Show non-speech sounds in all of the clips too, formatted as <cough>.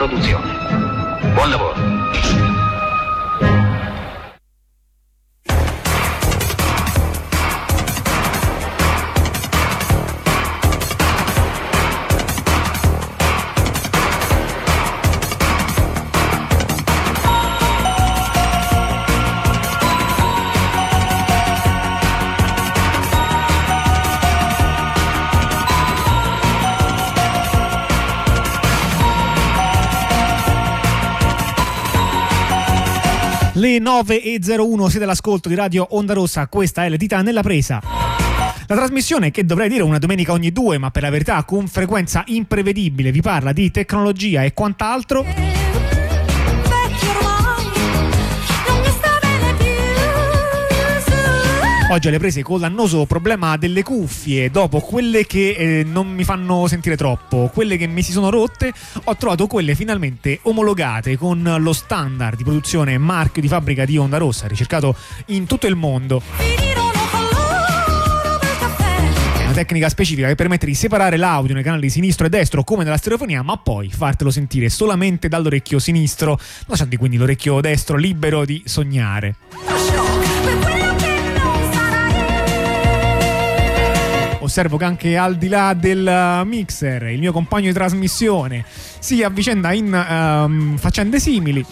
producción. 9.01 siete all'ascolto di Radio Onda Rossa, questa è l'edita nella presa. La trasmissione, che dovrei dire una domenica ogni due, ma per la verità con frequenza imprevedibile, vi parla di tecnologia e quant'altro. Oggi alle prese con l'annoso problema delle cuffie, dopo quelle che eh, non mi fanno sentire troppo, quelle che mi si sono rotte, ho trovato quelle finalmente omologate con lo standard di produzione marchio di fabbrica di Onda Rossa, ricercato in tutto il mondo. È una tecnica specifica che permette di separare l'audio nei canali sinistro e destro come nella stereofonia, ma poi fartelo sentire solamente dall'orecchio sinistro, lasciando quindi l'orecchio destro libero di sognare. Osservo che anche al di là del mixer, il mio compagno di trasmissione si avvicenda in um, faccende simili.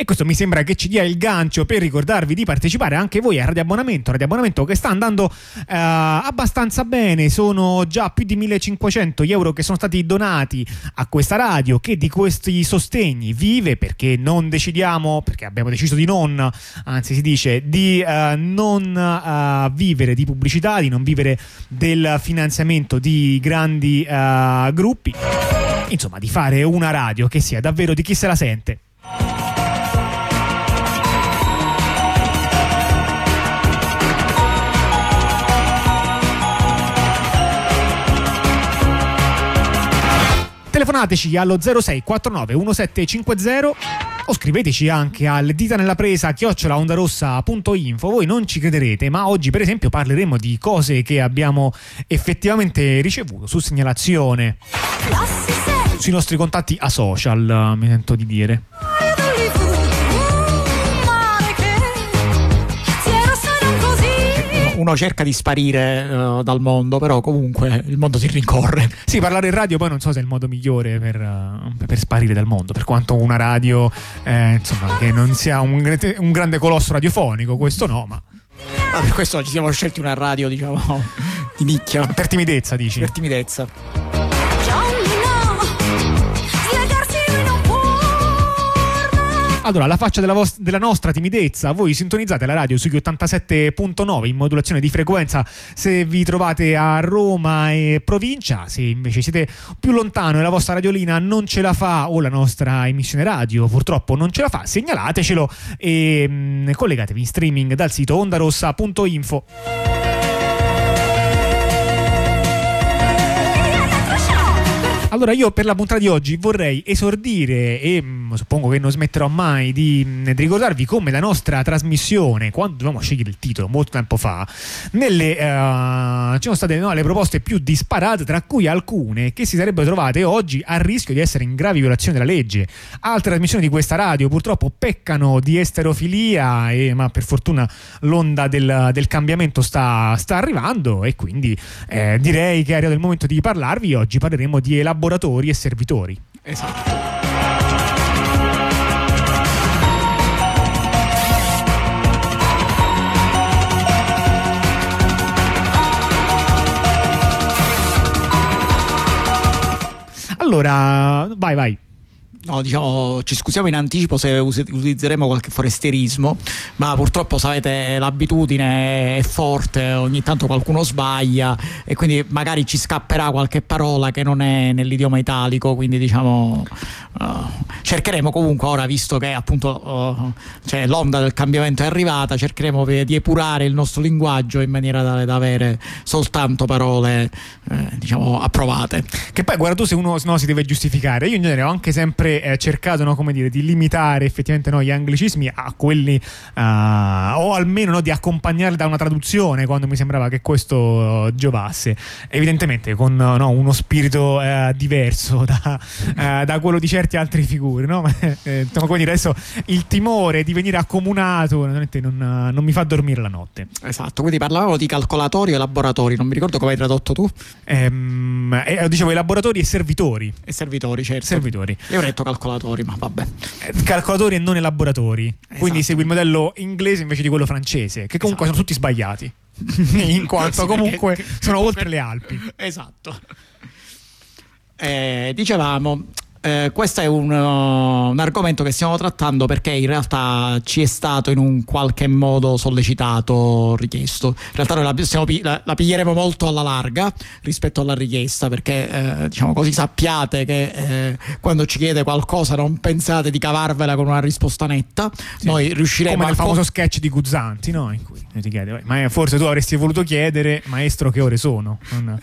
E questo mi sembra che ci dia il gancio per ricordarvi di partecipare anche voi a Radio Abbonamento. Radio Abbonamento che sta andando eh, abbastanza bene, sono già più di 1500 gli euro che sono stati donati a questa radio che di questi sostegni vive perché non decidiamo, perché abbiamo deciso di non, anzi si dice di eh, non eh, vivere di pubblicità, di non vivere del finanziamento di grandi eh, gruppi. Insomma, di fare una radio che sia davvero di chi se la sente. Telefonateci allo 0649 1750 o scriveteci anche al dita nella presa chiocciolaondarossa.info voi non ci crederete ma oggi per esempio parleremo di cose che abbiamo effettivamente ricevuto su segnalazione. Sui nostri contatti a social mi sento di dire uno cerca di sparire uh, dal mondo, però comunque il mondo si rincorre. Sì, parlare in radio poi non so se è il modo migliore per, uh, per sparire dal mondo, per quanto una radio, eh, insomma, che non sia un, un grande colosso radiofonico, questo no, ma... Ah, per questo ci siamo scelti una radio, diciamo, di nicchia. Per timidezza, dici? Per timidezza. Allora, la faccia della, vost- della, nostra timidezza, voi sintonizzate la radio sugli 87.9 in modulazione di frequenza se vi trovate a Roma e provincia, se invece siete più lontano e la vostra radiolina non ce la fa o la nostra emissione radio purtroppo non ce la fa, segnalatecelo e mh, mm, collegatevi in streaming dal sito ondarossa.info. Allora io per la puntata di oggi vorrei esordire e mh, mm, suppongo che non smetterò mai di, mh, mm, di, ricordarvi come la nostra trasmissione, quando dovevamo scegliere il titolo molto tempo fa, nelle, uh, ci sono state no, le proposte più disparate, tra cui alcune che si sarebbero trovate oggi a rischio di essere in gravi violazioni della legge. Altre trasmissioni di questa radio purtroppo peccano di esterofilia, e, ma per fortuna l'onda del, del cambiamento sta, sta, arrivando e quindi eh, direi che è arrivato il momento di parlarvi. Oggi parleremo di elaborazione collaboratori e servitori. Esatto. Allora, vai, vai. No, diciamo, ci scusiamo in anticipo se utilizzeremo qualche foresterismo, ma purtroppo sapete l'abitudine è forte, ogni tanto qualcuno sbaglia e quindi magari ci scapperà qualche parola che non è nell'idioma italico, quindi diciamo uh, cercheremo comunque ora, visto che appunto uh, cioè, l'onda del cambiamento è arrivata, cercheremo di epurare il nostro linguaggio in maniera tale da avere soltanto parole eh, diciamo approvate. Che poi guarda tu se uno no, si deve giustificare, io in genere ho anche sempre sempre eh, cercato no, dire, di limitare effettivamente no, gli anglicismi a quelli uh, o almeno no, di accompagnarli da una traduzione quando mi sembrava che questo giovasse. Evidentemente con uh, uno spirito eh, diverso da, da, quello di certi altri figuri no? <laughs> eh, come dire, adesso il timore di venire accomunato non, non, mi fa dormire la notte. Esatto quindi parlavamo di calcolatori e laboratori non mi ricordo come hai tradotto tu. Ehm, eh, dicevo i laboratori e servitori. E servitori certo. Servitori. Io avrei detto calcolatori, ma vabbè. Eh, calcolatori e non elaboratori. Esatto. Quindi segui il modello inglese invece di quello francese, che comunque esatto. sono tutti sbagliati. <laughs> in quanto sì, comunque perché... sono oltre le Alpi. Esatto. Eh, dicevamo, eh, questo è un, uh, un, argomento che stiamo trattando perché in realtà ci è stato in un qualche modo sollecitato, richiesto. In realtà noi la, stiamo, la, la piglieremo molto alla larga rispetto alla richiesta perché eh, diciamo così sappiate che eh, quando ci chiede qualcosa non pensate di cavarvela con una risposta netta. Sì. Noi riusciremo Come nel famoso sketch di Guzzanti, no? In cui ti chiede, ma forse tu avresti voluto chiedere, maestro, che ore sono? Non...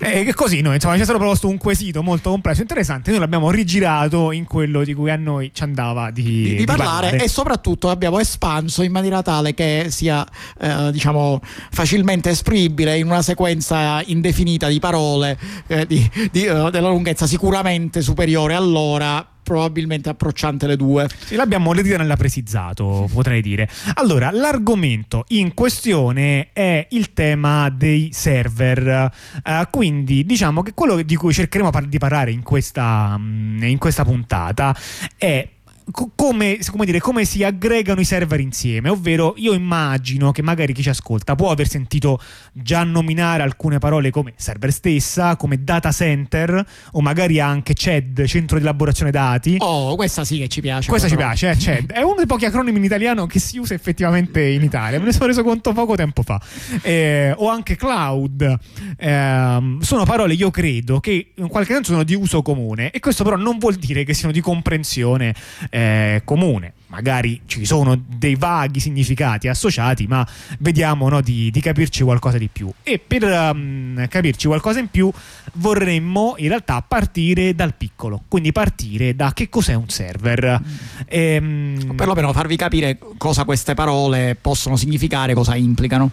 e <laughs> eh, così noi insomma ci è stato proposto un quesito molto complesso interessante noi l'abbiamo rigirato in quello di cui a noi ci andava di, di, di, parlare, parlare, e soprattutto abbiamo espanso in maniera tale che sia eh, diciamo facilmente esprimibile in una sequenza indefinita di parole eh, di, uh, della lunghezza sicuramente superiore all'ora probabilmente approcciante le due. Sì, l'abbiamo rianellasizzato, potrei dire. Allora, l'argomento in questione è il tema dei server. Uh, quindi, diciamo che quello di cui cercheremo di parlare in questa, mm, in questa puntata è come, come, dire, come, si aggregano i server insieme, ovvero io immagino che magari chi ci ascolta può aver sentito già nominare alcune parole come server stessa, come data center o magari anche CED, centro di elaborazione dati. Oh, questa sì che ci piace. Questa però. ci piace, eh, CED. È uno dei pochi acronimi in italiano che si usa effettivamente in Italia, me ne sono reso conto poco tempo fa. Eh, o anche cloud. Eh, sono parole, io credo, che in qualche senso sono di uso comune e questo però non vuol dire che siano di comprensione eh, comune. Magari ci sono dei vaghi significati associati, ma vediamo no, di, di, capirci qualcosa di più. E per um, capirci qualcosa in più vorremmo in realtà partire dal piccolo, quindi partire da che cos'è un server. Mm. Ehm... Perlomeno farvi capire cosa queste parole possono significare, cosa implicano.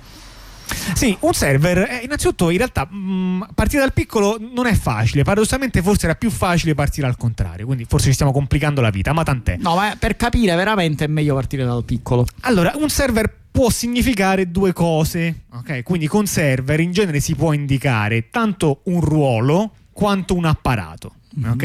Sì, un server, eh, innanzitutto in realtà mh, mm, partire dal piccolo non è facile, paradossalmente forse era più facile partire al contrario, quindi forse ci stiamo complicando la vita, ma tant'è. No, ma per capire veramente è meglio partire dal piccolo. Allora, un server può significare due cose, ok? Quindi con server in genere si può indicare tanto un ruolo quanto un apparato. Mm-hmm. Ok?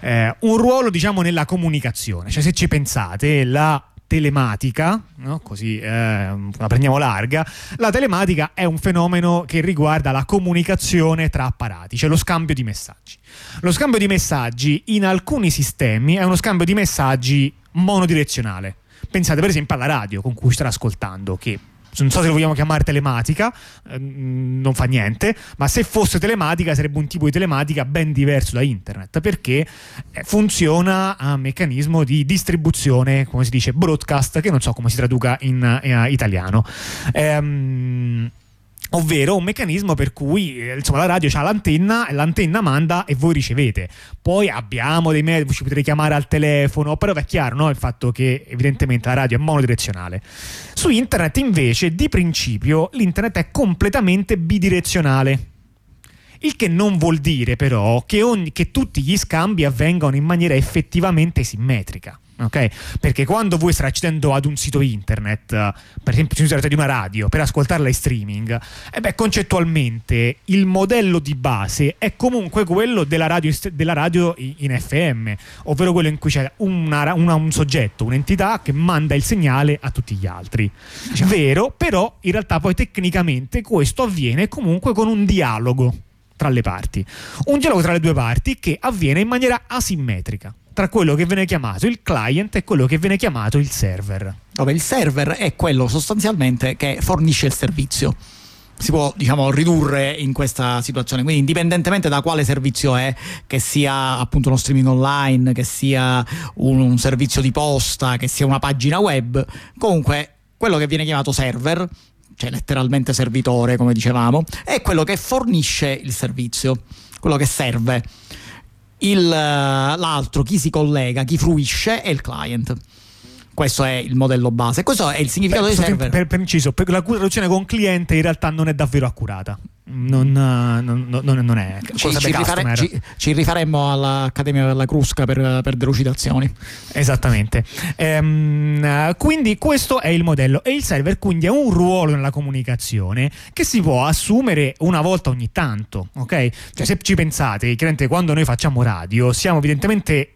Eh, un ruolo, diciamo, nella comunicazione. Cioè, se ci pensate, la telematica, no? così eh, la prendiamo larga, la telematica è un fenomeno che riguarda la comunicazione tra apparati, cioè lo scambio di messaggi. Lo scambio di messaggi in alcuni sistemi è uno scambio di messaggi monodirezionale. Pensate per esempio alla radio con cui state ascoltando, che non so se lo vogliamo chiamare telematica, eh, non fa niente, ma se fosse telematica sarebbe un tipo di telematica ben diverso da internet perché eh, funziona a meccanismo di distribuzione, come si dice, broadcast, che non so come si traduca in, in uh, italiano. Ehm, ovvero un meccanismo per cui eh, insomma, la radio ha l'antenna e l'antenna manda e voi ricevete. Poi abbiamo dei mezzi, ci potrei chiamare al telefono, però è chiaro no? il fatto che evidentemente la radio è monodirezionale. Su internet invece di principio l'internet è completamente bidirezionale. Il che non vuol dire però che, ogni, che tutti gli scambi avvengano in maniera effettivamente simmetrica ok? Perché quando voi state accedendo ad un sito internet, per esempio se usate di una radio per ascoltarla in streaming, eh beh, concettualmente il modello di base è comunque quello della radio, della radio in FM, ovvero quello in cui c'è una, una, un soggetto, un'entità che manda il segnale a tutti gli altri. Vero, però in realtà poi tecnicamente questo avviene comunque con un dialogo tra le parti. Un dialogo tra le due parti che avviene in maniera asimmetrica tra quello che viene chiamato il client e quello che viene chiamato il server. Dove il server è quello sostanzialmente che fornisce il servizio. Si può diciamo ridurre in questa situazione. Quindi indipendentemente da quale servizio è che sia appunto uno streaming online che sia un, un servizio di posta che sia una pagina web comunque quello che viene chiamato server cioè letteralmente servitore come dicevamo è quello che fornisce il servizio quello che serve l'altro chi si collega chi fruisce è il client questo è il modello base. Questo è il significato Beh, dei server. Per, per inciso, per la traduzione con cliente in realtà non è davvero accurata. Non, non, non, non è ci, ci, rifare, ci, ci, rifaremmo all'Accademia della Crusca per, per delucidazioni. Esattamente. Ehm, quindi questo è il modello e il server quindi ha un ruolo nella comunicazione che si può assumere una volta ogni tanto, ok? Cioè se ci pensate, quando noi facciamo radio siamo evidentemente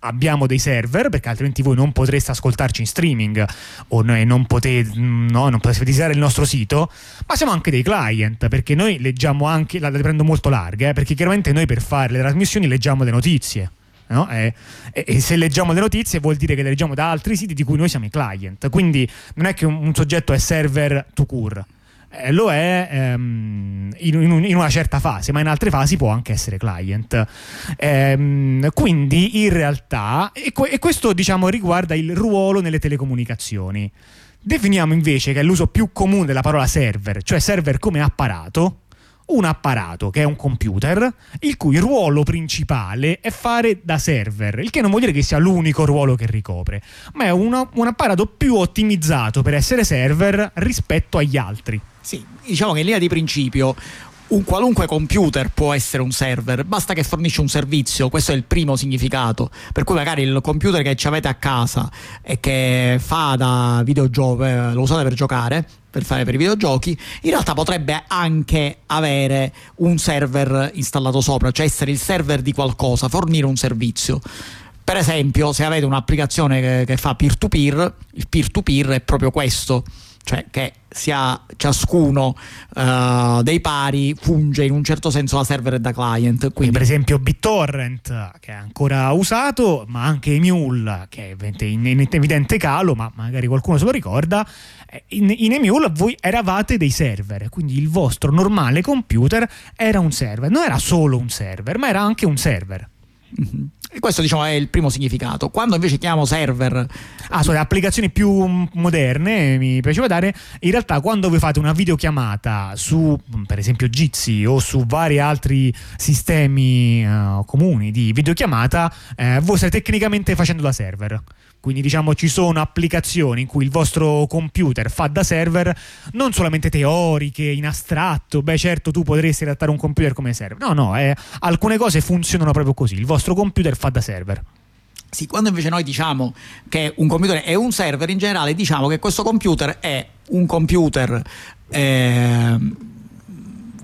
abbiamo dei server perché altrimenti voi non potreste ascoltarci in streaming o non potete, no, non potete visitare il nostro sito ma siamo anche dei client perché noi leggiamo anche la, la prendo molto larga eh, perché chiaramente noi per fare le trasmissioni leggiamo le notizie no? e, e, e, se leggiamo le notizie vuol dire che le leggiamo da altri siti di cui noi siamo i client quindi non è che un, un soggetto è server to cure eh, lo è ehm, in, in, in, una certa fase, ma in altre fasi può anche essere client. Ehm, quindi in realtà, e, e questo diciamo riguarda il ruolo nelle telecomunicazioni. Definiamo invece che è l'uso più comune della parola server, cioè server come apparato, un apparato che è un computer, il cui ruolo principale è fare da server, il che non vuol dire che sia l'unico ruolo che ricopre, ma è uno, un apparato più ottimizzato per essere server rispetto agli altri. Sì, diciamo che in linea di principio un qualunque computer può essere un server, basta che fornisce un servizio, questo è il primo significato. Per cui magari il computer che avete a casa e che fa da videogioco, eh, lo usate per giocare, per fare per i videogiochi, in realtà potrebbe anche avere un server installato sopra, cioè essere il server di qualcosa, fornire un servizio. Per esempio, se avete un'applicazione che, che fa peer-to-peer, il peer-to-peer è proprio questo cioè che sia ciascuno uh, dei pari funge in un certo senso da server e da client. Quindi... Per esempio BitTorrent che è ancora usato, ma anche Emule che è in, evidente calo, ma magari qualcuno se lo ricorda. Eh, in, in Emule voi eravate dei server, quindi il vostro normale computer era un server, non era solo un server, ma era anche un server. Mm-hmm. E questo diciamo è il primo significato. Quando invece chiamo server... Ah, sono applicazioni più moderne, mi piaceva dare, in realtà quando voi fate una videochiamata su per esempio Jitsi o su vari altri sistemi uh, comuni di videochiamata, eh, voi state tecnicamente facendo da server. Quindi diciamo ci sono applicazioni in cui il vostro computer fa da server non solamente teoriche, in astratto, beh certo tu potresti adattare un computer come server. No, no, eh, alcune cose funzionano proprio così, il vostro computer fa da server. Sì, quando invece noi diciamo che un computer è un server, in generale diciamo che questo computer è un computer eh,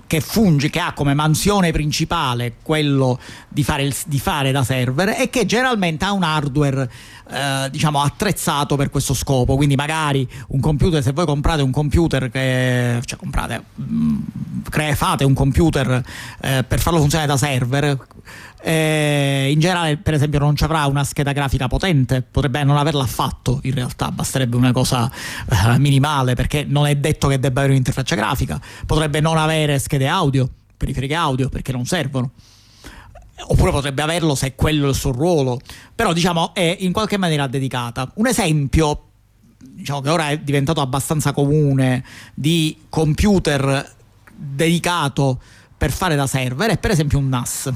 che funge, che ha come mansione principale quello di fare, il, di fare da server e che generalmente ha un hardware eh, diciamo attrezzato per questo scopo. Quindi magari un computer se voi comprate un computer che cioè comprate mh, mm, fate un computer eh, per farlo funzionare da server eh, in generale per esempio non ci avrà una scheda grafica potente potrebbe non averla affatto in realtà basterebbe una cosa eh, minimale perché non è detto che debba avere un'interfaccia grafica potrebbe non avere schede audio periferiche audio perché non servono oppure potrebbe averlo se è quello il suo ruolo, però diciamo è in qualche maniera dedicata. Un esempio, diciamo che ora è diventato abbastanza comune, di computer dedicato per fare da server è per esempio un NAS.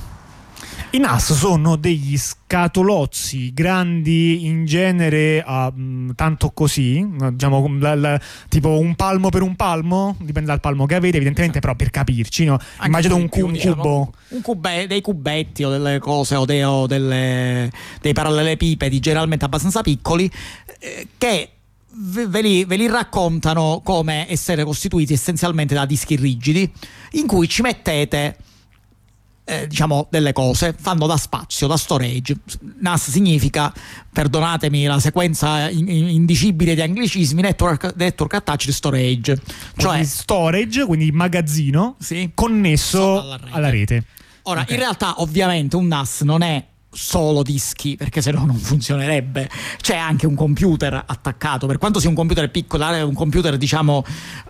I NAS sono degli scatolozzi grandi in genere uh, tanto così, diciamo la, la, tipo un palmo per un palmo, dipende dal palmo che avete, evidentemente però per capirci, no? immagino un, più, un diciamo, cubo. Un cube, dei cubetti o delle cose o, dei, o delle, dei parallelepipedi generalmente abbastanza piccoli eh, che Ve li, ve li, raccontano come essere costituiti essenzialmente da dischi rigidi in cui ci mettete eh, diciamo delle cose, fanno da spazio, da storage. NAS significa, perdonatemi la sequenza indicibile di anglicismi, network, network attached storage. Cioè quindi storage, quindi magazzino sì, connesso alla rete. Alla rete. Ora, okay. in realtà ovviamente un NAS non è solo dischi perché se no non funzionerebbe. C'è anche un computer attaccato. Per quanto sia un computer piccolo un computer diciamo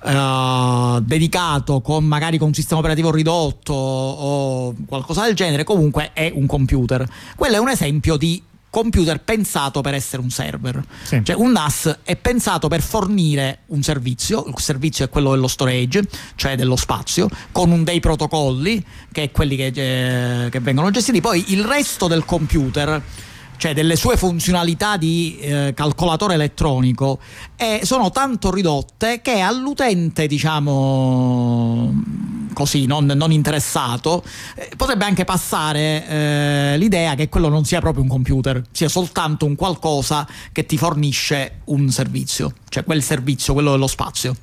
uh, dedicato con magari con un sistema operativo ridotto o qualcosa del genere comunque è un computer. Quello è un esempio di computer pensato per essere un server. Sì. Cioè un NAS è pensato per fornire un servizio, il servizio è quello dello storage, cioè dello spazio, con un dei protocolli, che è quelli che, eh, che vengono gestiti, poi il resto del computer cioè delle sue funzionalità di eh, calcolatore elettronico, eh, sono tanto ridotte che all'utente, diciamo così, non, non interessato, eh, potrebbe anche passare eh, l'idea che quello non sia proprio un computer, sia soltanto un qualcosa che ti fornisce un servizio, cioè quel servizio, quello dello spazio.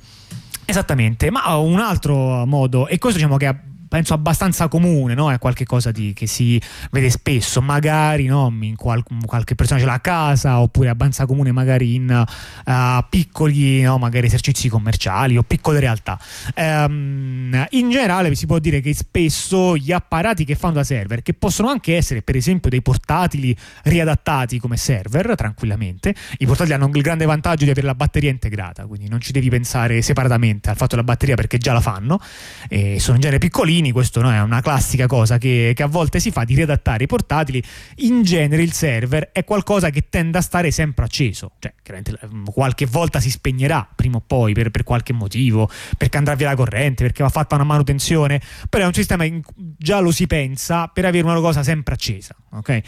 Esattamente, ma un altro modo, e questo diciamo che penso abbastanza comune, no? è qualcosa che si vede spesso, magari no? in qual, qualche persona ce l'ha a casa oppure abbastanza comune magari in uh, piccoli no? magari esercizi commerciali o piccole realtà. Um, in generale si può dire che spesso gli apparati che fanno da server, che possono anche essere per esempio dei portatili riadattati come server tranquillamente, i portatili hanno il grande vantaggio di avere la batteria integrata, quindi non ci devi pensare separatamente al fatto della batteria perché già la fanno, e sono in genere piccolini portatini, questo no, è una classica cosa che, che, a volte si fa di riadattare i portatili. In genere il server è qualcosa che tende a stare sempre acceso, cioè qualche volta si spegnerà prima o poi per, per qualche motivo, perché andrà via la corrente, perché va fatta una manutenzione, però è un sistema in già lo si pensa per avere una cosa sempre accesa. Okay?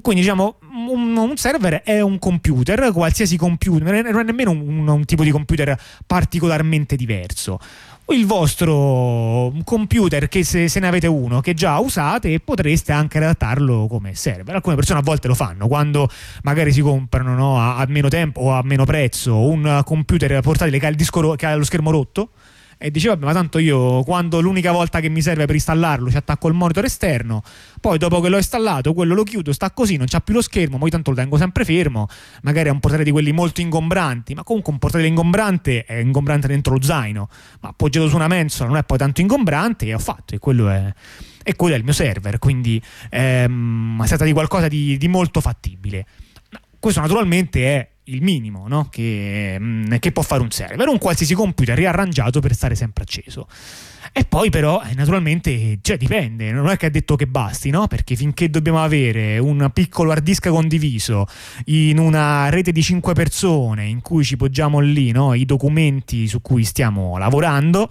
quindi diciamo un, un, server è un computer, qualsiasi computer, non è nemmeno un, un tipo di computer particolarmente diverso il vostro computer che se, se, ne avete uno che già usate potreste anche adattarlo come server alcune persone a volte lo fanno quando magari si comprano no, a, a, meno tempo o a meno prezzo un computer portatile che ha, disco, che ha lo schermo rotto e dice vabbè ma tanto io quando l'unica volta che mi serve per installarlo ci attacco il monitor esterno poi dopo che l'ho installato quello lo chiudo sta così non c'ha più lo schermo poi tanto lo tengo sempre fermo magari è un portatile di quelli molto ingombranti ma comunque un portatile ingombrante è ingombrante dentro lo zaino ma appoggiato su una mensola non è poi tanto ingombrante e ho fatto e quello è e quello è il mio server quindi ehm, si tratta di qualcosa di, di molto fattibile. Questo naturalmente è il minimo no? che, mm, che, può fare un server, un qualsiasi computer riarrangiato per stare sempre acceso. E poi però eh, naturalmente cioè, dipende, non è che ha detto che basti, no? perché finché dobbiamo avere un piccolo hard disk condiviso in una rete di 5 persone in cui ci poggiamo lì no? i documenti su cui stiamo lavorando,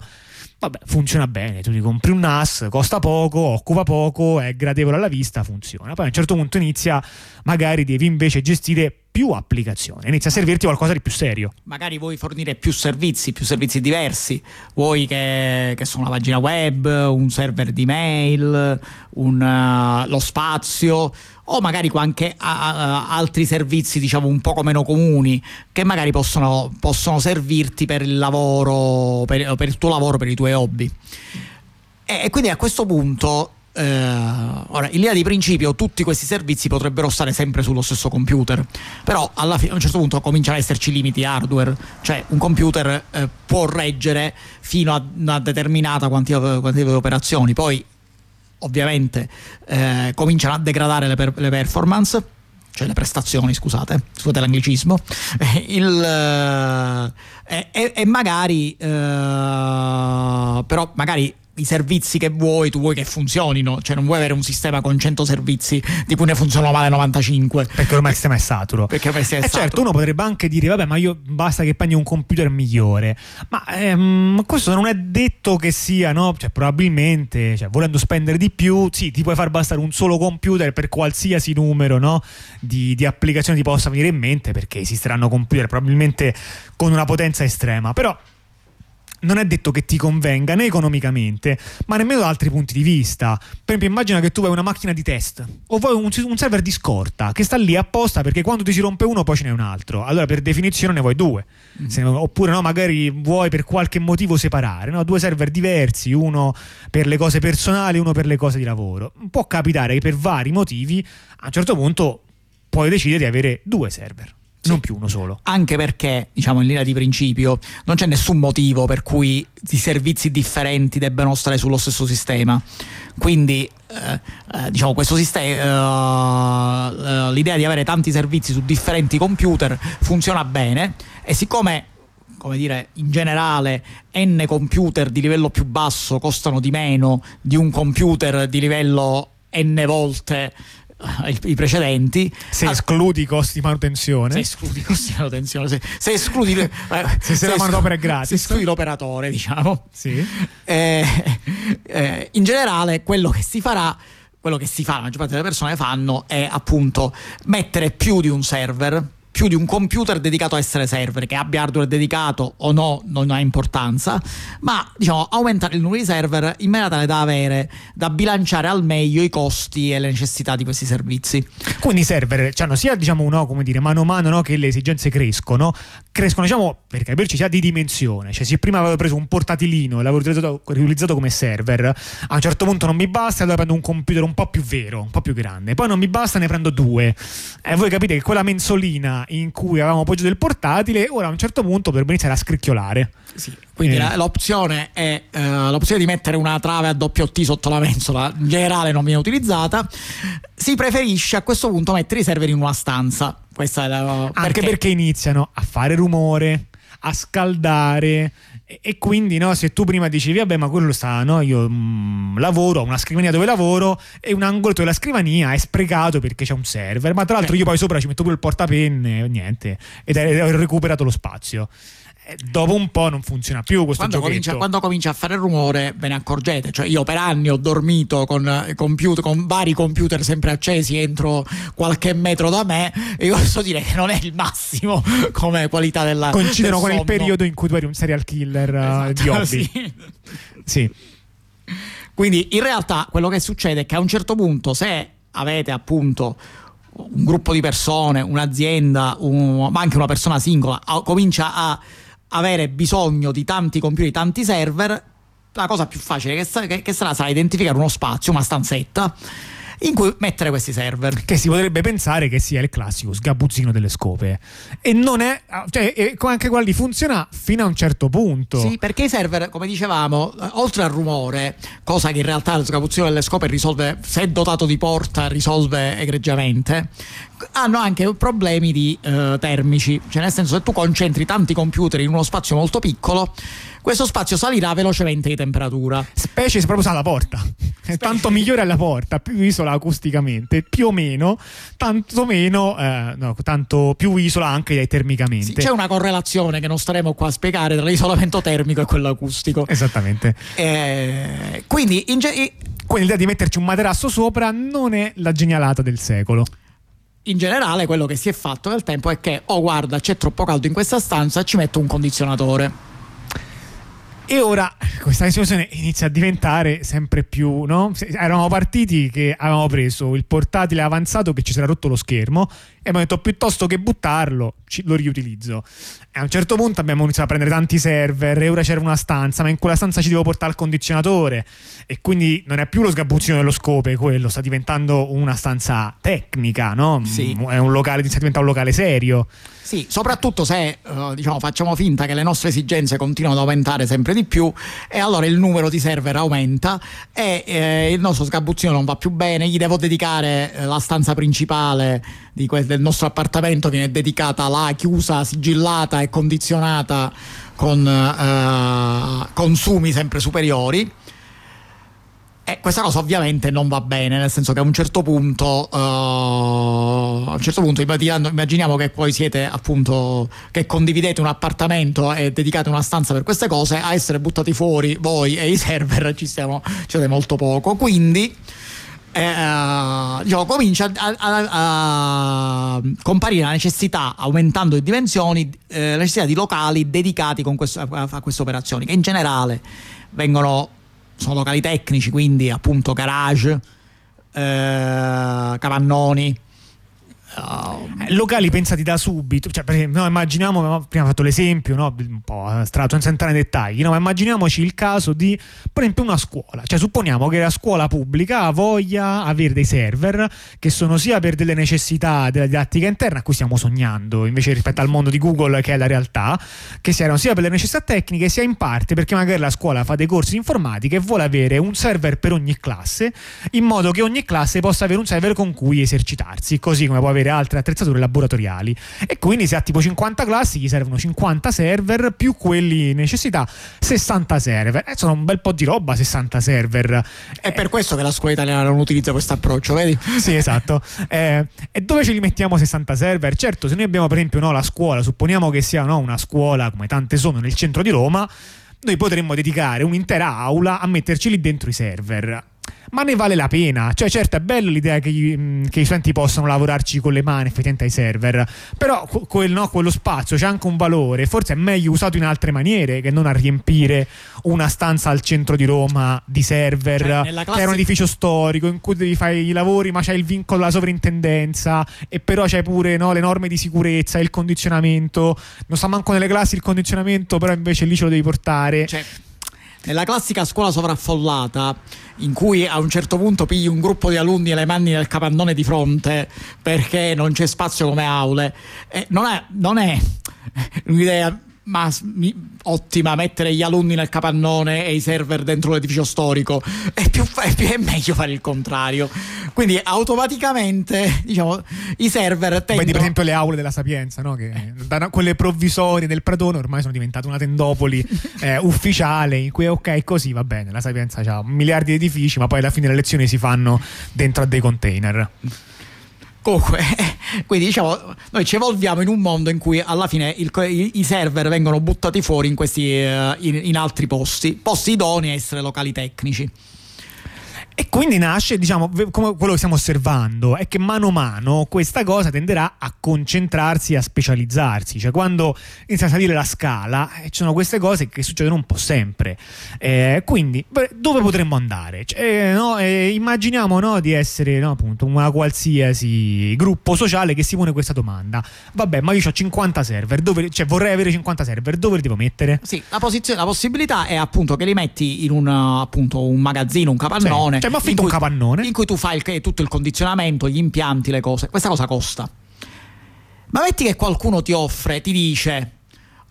vabbè, funziona bene, tu ti compri un NAS, costa poco, occupa poco, è gradevole alla vista, funziona. Poi a un certo punto inizia, magari devi invece gestire più applicazioni, inizia a servirti qualcosa di più serio. Magari vuoi fornire più servizi, più servizi diversi, vuoi che, che sono una pagina web, un server di mail, un, uh, lo spazio o magari anche a, a, altri servizi diciamo un poco meno comuni che magari possono, possono servirti per il lavoro, per, per, il tuo lavoro, per i tuoi hobby. E, quindi a questo punto Uh, ora, in linea di principio, tutti questi servizi potrebbero stare sempre sullo stesso computer, però alla fine, a un certo punto cominciano ad esserci limiti hardware, cioè un computer uh, può reggere fino a una determinata quantità, quantità di operazioni, poi ovviamente uh, cominciano a degradare le, per- le, performance. Cioè le prestazioni, scusate, scusate l'anglicismo, <laughs> il, e, e, e, magari, però magari i servizi che vuoi, tu vuoi che funzionino, cioè non vuoi avere un sistema con 100 servizi di cui ne funzionano male 95. Perché ormai il sistema è saturo. Perché ormai è eh certo, uno potrebbe anche dire, vabbè, ma io basta che prendi un computer migliore. Ma ehm, questo non è detto che sia, no? Cioè, probabilmente, cioè, volendo spendere di più, sì, ti puoi far bastare un solo computer per qualsiasi numero, no? Di, di applicazioni ti possa venire in mente, perché esisteranno computer probabilmente con una potenza estrema. Però non è detto che ti convenga né economicamente, ma nemmeno da altri punti di vista. Per esempio, immagina che tu vuoi una macchina di test o vuoi un, un server di scorta che sta lì apposta perché quando ti si rompe uno poi ce n'è un altro. Allora, per definizione ne vuoi due. Mm-hmm. Se, oppure no, magari vuoi per qualche motivo separare, no? due server diversi, uno per le cose personali, uno per le cose di lavoro. Può capitare che per vari motivi a un certo punto puoi decidere di avere due server sì. non più uno solo. Anche perché, diciamo, in linea di principio, non c'è nessun motivo per cui i servizi differenti debbano stare sullo stesso sistema. Quindi, eh, eh, diciamo, questo sistema, eh, eh, l'idea di avere tanti servizi su differenti computer funziona bene e siccome come dire, in generale n computer di livello più basso costano di meno di un computer di livello n volte i precedenti. Se escludi i costi di manutenzione. Se escludi i costi di manutenzione se, se escludi eh, <laughs> se, se, la manodopera è gratis. se escludi l'operatore diciamo. Sì. eh, eh, in generale quello che si farà quello che si fa la maggior parte delle persone fanno è appunto mettere più di un server più di un computer dedicato a essere server, che abbia hardware dedicato o no, non ha importanza, ma diciamo aumentare il numero di server in maniera tale da avere, da bilanciare al meglio i costi e le necessità di questi servizi. Quindi i server hanno sia diciamo no, come dire, mano a mano no, che le esigenze crescono, crescono diciamo per capirci sia di dimensione, cioè se prima avevo preso un portatilino e l'avevo riutilizzato, riutilizzato come server, a un certo punto non mi basta, allora prendo un computer un po' più vero, un po' più grande, poi non mi basta, ne prendo due. E voi capite che quella mensolina in cui avevamo appoggiato il portatile, ora a un certo punto dovrebbe iniziare a scricchiolare. Sì, quindi eh. l'opzione è uh, l'opzione di mettere una trave a doppio T sotto la mensola, in generale non viene utilizzata. Si preferisce a questo punto mettere i server in una stanza. Questa è la, Anche perché, perché iniziano a fare rumore, a scaldare. E, e, quindi no, se tu prima dicevi vabbè ma quello sta no, io mh, mm, lavoro ho una scrivania dove lavoro e un angolo della scrivania è sprecato perché c'è un server. Ma tra l'altro io poi sopra ci metto pure il portapenne niente ed ho recuperato lo spazio dopo un po' non funziona più questo quando comincia, quando comincia, a fare rumore ve ne accorgete cioè io per anni ho dormito con, eh, computer, con vari computer sempre accesi entro qualche metro da me e io posso dire che non è il massimo come qualità della coincidono del con il periodo in cui tu eri un serial killer eh, esatto, di hobby sì. sì. quindi in realtà quello che succede è che a un certo punto se avete appunto un gruppo di persone, un'azienda, un, ma anche una persona singola, comincia a avere bisogno di tanti computer, di tanti server, la cosa più facile che, che, che sarà sarà identificare uno spazio, una stanzetta in cui mettere questi server. Che si potrebbe pensare che sia il classico sgabuzzino delle scope. E non è, cioè, anche quelli funziona fino a un certo punto. Sì, perché i server, come dicevamo, oltre al rumore, cosa che in realtà lo sgabuzzino delle scope risolve, se dotato di porta, risolve egregiamente, hanno anche problemi di uh, termici. Cioè, nel senso, se tu concentri tanti computer in uno spazio molto piccolo, questo spazio salirà velocemente di temperatura. Specie se proprio sa la porta. Specie. Tanto migliore alla porta, più isola acusticamente, più o meno, tanto meno, eh, no, tanto più isola anche termicamente. Sì, c'è una correlazione che non staremo qua a spiegare tra l'isolamento termico e quello acustico. Esattamente. Eh, quindi, in ge- quindi l'idea di metterci un materasso sopra non è la genialata del secolo in generale quello che si è fatto nel tempo è che, oh guarda, c'è troppo caldo in questa stanza, ci metto un condizionatore. E ora questa situazione inizia a diventare sempre più, no? Eravamo partiti che avevamo preso il portatile avanzato che ci si era rotto lo schermo e abbiamo detto piuttosto che buttarlo lo riutilizzo. E a un certo punto abbiamo iniziato a prendere tanti server e ora c'era una stanza, ma in quella stanza ci devo portare il condizionatore e quindi non è più lo sgabuzzino dello scope quello, sta diventando una stanza tecnica, no? Sì. È un locale, inizia a diventare un locale serio. Sì, soprattutto se uh, diciamo, facciamo finta che le nostre esigenze continuano ad aumentare sempre di più e allora il numero di server aumenta e eh, il nostro sgabuzzino non va più bene, gli devo dedicare eh, la stanza principale que- del nostro appartamento viene dedicata là, chiusa, sigillata e condizionata con uh, consumi sempre superiori e questa cosa ovviamente non va bene, nel senso che a un certo punto, uh, a un certo punto immaginiamo che poi siete appunto che condividete un appartamento e dedicate una stanza per queste cose, a essere buttati fuori voi e i server <laughs> ci stiamo, ci siete molto poco. Quindi eh, diciamo, comincia a, a, a, comparire la necessità, aumentando di dimensioni, eh, la necessità di locali dedicati questo, a, queste operazioni, che in generale vengono, sono locali tecnici, quindi appunto garage, eh, capannoni, Uh, locali pensati da subito, cioè, per esempio, no, immaginiamo, prima ho fatto l'esempio, no, un po' astratto, senza entrare nei dettagli, no, ma immaginiamoci il caso di, per esempio, una scuola, cioè supponiamo che la scuola pubblica voglia avere dei server che sono sia per delle necessità della didattica interna, a cui stiamo sognando, invece rispetto al mondo di Google che è la realtà, che siano sia per le necessità tecniche, sia in parte perché magari la scuola fa dei corsi di informatica e vuole avere un server per ogni classe, in modo che ogni classe possa avere un server con cui esercitarsi, così come può avere avere altre attrezzature laboratoriali. E quindi se ha tipo 50 classi gli servono 50 server più quelli necessità 60 server. E eh, sono un bel po' di roba 60 server. È per questo che la scuola italiana non utilizza questo approccio vedi? sì esatto. Eh, e dove ce li mettiamo 60 server? certo se noi abbiamo per esempio no, la scuola supponiamo che sia no, una scuola come tante sono nel centro di Roma noi potremmo dedicare un'intera aula a metterci lì dentro i server ma ne vale la pena. Cioè, certo, è bello l'idea che, gli, che, i studenti possano lavorarci con le mani effettivamente ai server, però quel, no, quello spazio c'è anche un valore, forse è meglio usato in altre maniere che non a riempire una stanza al centro di Roma di server, cioè, classe... che è un edificio storico in cui devi fare i lavori, ma c'è il vincolo della sovrintendenza e però c'è pure no, le norme di sicurezza, il condizionamento, non sta manco nelle classi il condizionamento, però invece lì ce lo devi portare. Cioè nella classica scuola sovraffollata, in cui a un certo punto pigli un gruppo di alunni e le mani nel capannone di fronte perché non c'è spazio come aule, eh, non, è, non è <laughs> un'idea ma ottima mettere gli alunni nel capannone e i server dentro l'edificio storico. È, più, è, più, è meglio fare il contrario. Quindi automaticamente diciamo i server tendono... vedi per esempio le aule della Sapienza no? che da quelle provvisorie del Pratone ormai sono diventate una tendopoli <laughs> eh, ufficiale in cui ok così va bene la Sapienza ha miliardi di edifici ma poi alla fine le lezioni si fanno dentro a dei container. Comunque, quindi diciamo, noi ci evolviamo in un mondo in cui alla fine il, i, server vengono buttati fuori in, questi, uh, in, in altri posti, posti idonei a essere locali tecnici. E quindi nasce, diciamo, come quello che stiamo osservando, è che mano a mano questa cosa tenderà a concentrarsi, a specializzarsi. Cioè, quando inizia a salire la scala, eh, ci sono queste cose che succedono un po' sempre. Eh, quindi, dove potremmo andare? Cioè, no, eh, immaginiamo no, di essere no, appunto una qualsiasi gruppo sociale che si pone questa domanda. Vabbè, ma io ho 50 server, dove, cioè vorrei avere 50 server, dove li devo mettere? Sì, la, posizione, la possibilità è appunto che li metti in un, appunto, un magazzino, un capannone. Sì cioè, ma affitto un capannone. In cui tu fai il, tutto il condizionamento, gli impianti, le cose. Questa cosa costa. Ma metti che qualcuno ti offre, ti dice.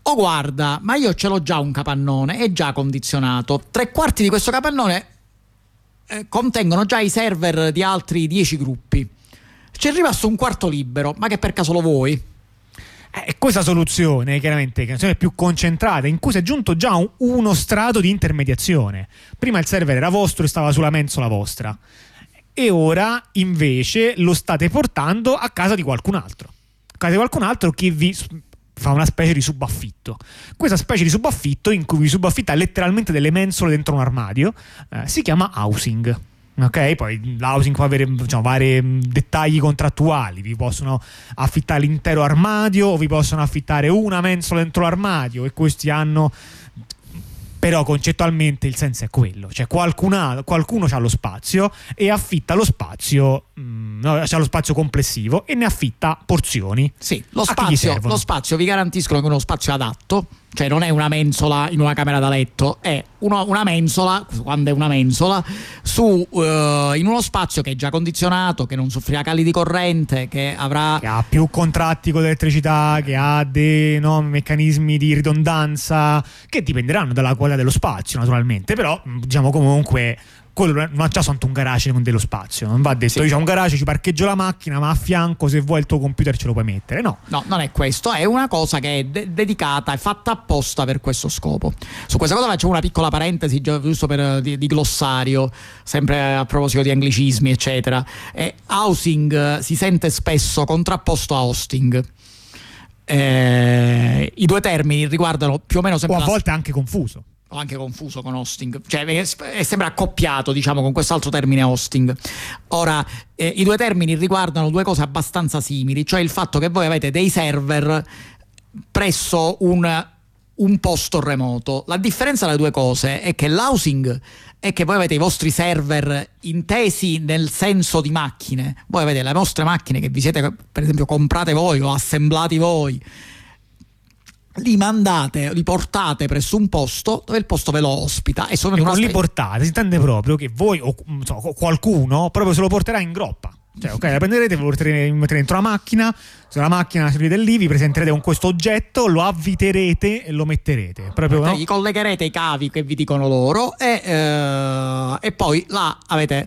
Oh guarda, ma io ce l'ho già un capannone, è già condizionato. Tre quarti di questo capannone eh, contengono già i server di altri dieci gruppi. C'è rimasto un quarto libero, ma che per caso lo vuoi? Eh, questa soluzione, chiaramente, che è più concentrata, in cui si è aggiunto già un, uno strato di intermediazione. Prima il server era vostro e stava sulla mensola vostra. E ora invece lo state portando a casa di qualcun altro. A casa di qualcun altro che vi fa una specie di subaffitto. Questa specie di subaffitto, in cui vi subaffitta letteralmente delle mensole dentro un armadio, eh, si chiama housing. Ok, poi l'housing può avere diciamo, vari mm, dettagli contrattuali, vi possono affittare l'intero armadio o vi possono affittare una mensola dentro l'armadio e questi hanno però concettualmente il senso è quello, cioè qualcuno, qualcuno ha lo spazio e affitta lo spazio, mh, mm, no, c'ha lo spazio complessivo e ne affitta porzioni. Sì, lo spazio, lo spazio vi garantiscono che è uno spazio adatto cioè non è una mensola in una camera da letto, è uno, una mensola, quando è una mensola, su, uh, in uno spazio che è già condizionato, che non soffrirà cali di corrente, che avrà... Che ha più contratti con l'elettricità, che ha dei no, meccanismi di ridondanza, che dipenderanno dalla qualità dello spazio naturalmente, però diciamo comunque quello non ha già soltanto un garage con dello spazio. Non va detto, sì. io ho un garage, ci parcheggio la macchina, ma a fianco se vuoi il tuo computer ce lo puoi mettere. No, no non è questo, è una cosa che è de- dedicata, è fatta apposta per questo scopo. Su questa cosa faccio una piccola parentesi, giusto per, di, di glossario, sempre a proposito di anglicismi, eccetera. E housing si sente spesso contrapposto a hosting. Eh, I due termini riguardano più o meno sempre. O a volte anche confuso ho anche confuso con hosting, cioè è sempre accoppiato diciamo con quest'altro termine hosting. Ora, eh, i due termini riguardano due cose abbastanza simili, cioè il fatto che voi avete dei server presso un, un posto remoto. La differenza tra le due cose è che l'housing è che voi avete i vostri server intesi nel senso di macchine, voi avete le vostre macchine che vi siete per esempio comprate voi o assemblati voi li mandate, li portate presso un posto dove il posto ve lo ospita e sono non li portate, si intende proprio che voi o so, qualcuno proprio se lo porterà in groppa. Cioè, ok, la prenderete, lo metterete dentro la macchina, sulla macchina servite lì, vi presenterete con questo oggetto, lo avviterete e lo metterete. Proprio, no? Gli collegherete i cavi che vi dicono loro e, eh, e poi là avete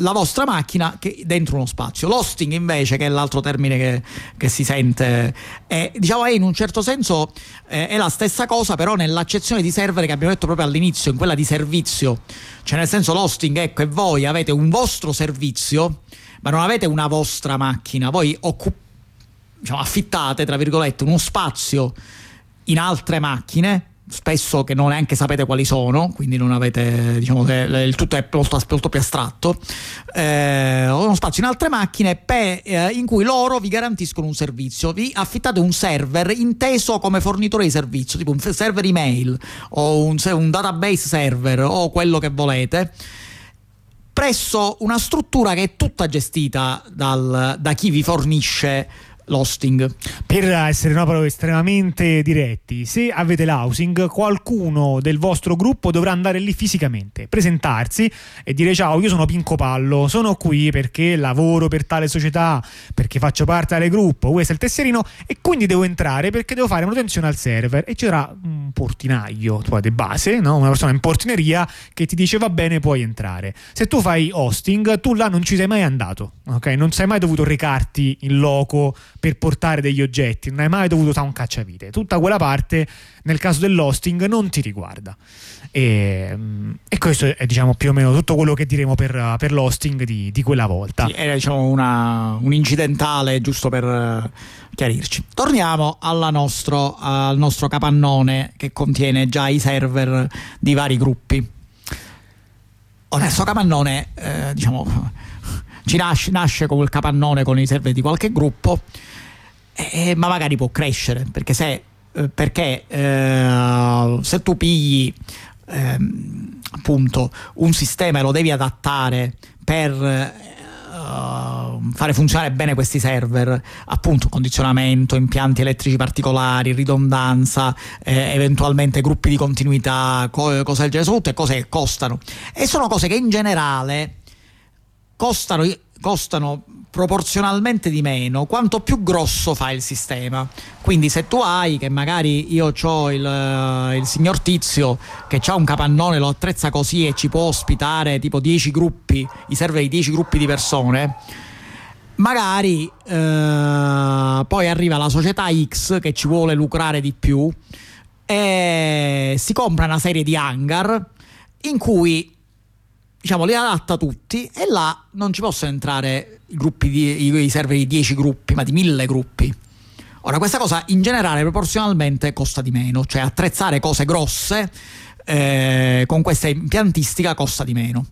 la vostra macchina che dentro uno spazio. L'hosting invece, che è l'altro termine che, che si sente, è, diciamo, è in un certo senso eh, è la stessa cosa, però nell'accezione di server che abbiamo detto proprio all'inizio, in quella di servizio. Cioè nel senso l'hosting, ecco, e voi avete un vostro servizio, ma non avete una vostra macchina, voi occup- diciamo, affittate, tra virgolette, uno spazio in altre macchine spesso che non neanche sapete quali sono, quindi non avete, diciamo il tutto è molto, molto più astratto, eh, uno spazio in altre macchine per, eh, in cui loro vi garantiscono un servizio, vi affittate un server inteso come fornitore di servizio, tipo un server email o un, un database server o quello che volete presso una struttura che è tutta gestita dal, da chi vi fornisce l'hosting. Per essere no, proprio estremamente diretti, se avete l'housing, qualcuno del vostro gruppo dovrà andare lì fisicamente, presentarsi e dire ciao, io sono Pinco Pallo, sono qui perché lavoro per tale società, perché faccio parte del gruppo, questo è il tesserino e quindi devo entrare perché devo fare manutenzione al server e c'era un portinaio, tu di base, no? una persona in portineria che ti dice va bene, puoi entrare. Se tu fai hosting, tu là non ci sei mai andato, ok? Non sei mai dovuto recarti in loco per portare degli oggetti, non hai mai dovuto usare un cacciavite. Tutta quella parte, nel caso dell'hosting, non ti riguarda. E, e questo è diciamo, più o meno tutto quello che diremo per, per l'hosting di, di, quella volta. Sì, era diciamo, una, un incidentale giusto per uh, chiarirci. Torniamo nostro, al nostro capannone che contiene già i server di vari gruppi. Ora, questo capannone, eh, diciamo, ci nasce, nasce come il capannone con i server di qualche gruppo eh, ma magari può crescere perché se, eh, perché, eh, se tu pigli ehm, appunto un sistema e lo devi adattare per uh, fare funzionare bene questi server, appunto condizionamento, impianti elettrici particolari, ridondanza, eh, eventualmente gruppi di continuità, co- cose del genere, sono tutte cose che costano. E sono cose che in generale costano, costano proporzionalmente di meno quanto più grosso fa il sistema. Quindi se tu hai che magari io ho il, eh, il, signor Tizio che ha un capannone, lo attrezza così e ci può ospitare tipo 10 gruppi, i server di 10 gruppi di persone, magari eh, poi arriva la società X che ci vuole lucrare di più e si compra una serie di hangar in cui diciamo, li adatta tutti e là non ci possono entrare i, gruppi di, i, i server di 10 gruppi, ma di 1000 gruppi. Ora, questa cosa in generale proporzionalmente costa di meno, cioè attrezzare cose grosse eh, con questa impiantistica costa di meno.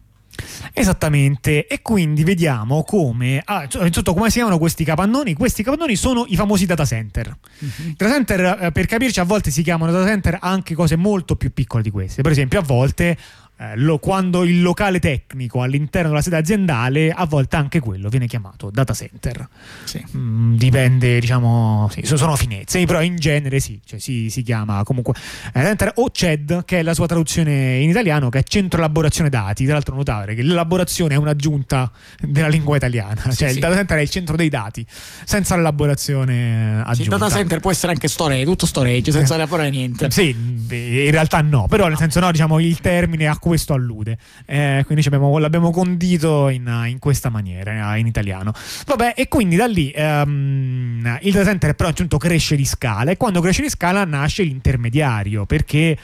Esattamente, e quindi vediamo come, ah, innanzitutto come si chiamano questi capannoni. Questi capannoni sono i famosi data center. Uh-huh. Data center, eh, per capirci, a volte si chiamano data center anche cose molto più piccole di queste. Per esempio, a volte eh, lo, quando il locale tecnico all'interno della sede aziendale, a volte anche quello viene chiamato data center. Sì. Mm, dipende, diciamo, sì, sono finezze, però in genere sì, cioè si, si, chiama comunque eh, center o CED, che è la sua traduzione in italiano, che è centro elaborazione dati. Tra l'altro, notare che l'elaborazione è un'aggiunta della lingua italiana, sì, cioè il data center è il centro dei dati, senza l'elaborazione aggiunta. il data center può essere anche storage, tutto storage, senza elaborare niente. Sì, in realtà no, però nel senso no, diciamo il termine ha questo allude. Eh, quindi abbiamo, l'abbiamo condito in, in, questa maniera, in italiano. Vabbè, e quindi da lì um, il data center però appunto cresce di scala e quando cresce di scala nasce l'intermediario perché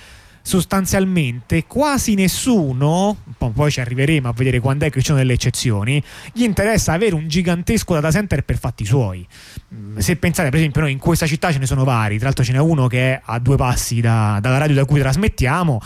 sostanzialmente quasi nessuno, poi ci arriveremo a vedere quando è che ci sono delle eccezioni, gli interessa avere un gigantesco data center per fatti suoi. Mm, se pensate, per esempio, noi in questa città ce ne sono vari, tra l'altro ce n'è uno che è a due passi da, dalla radio da cui trasmettiamo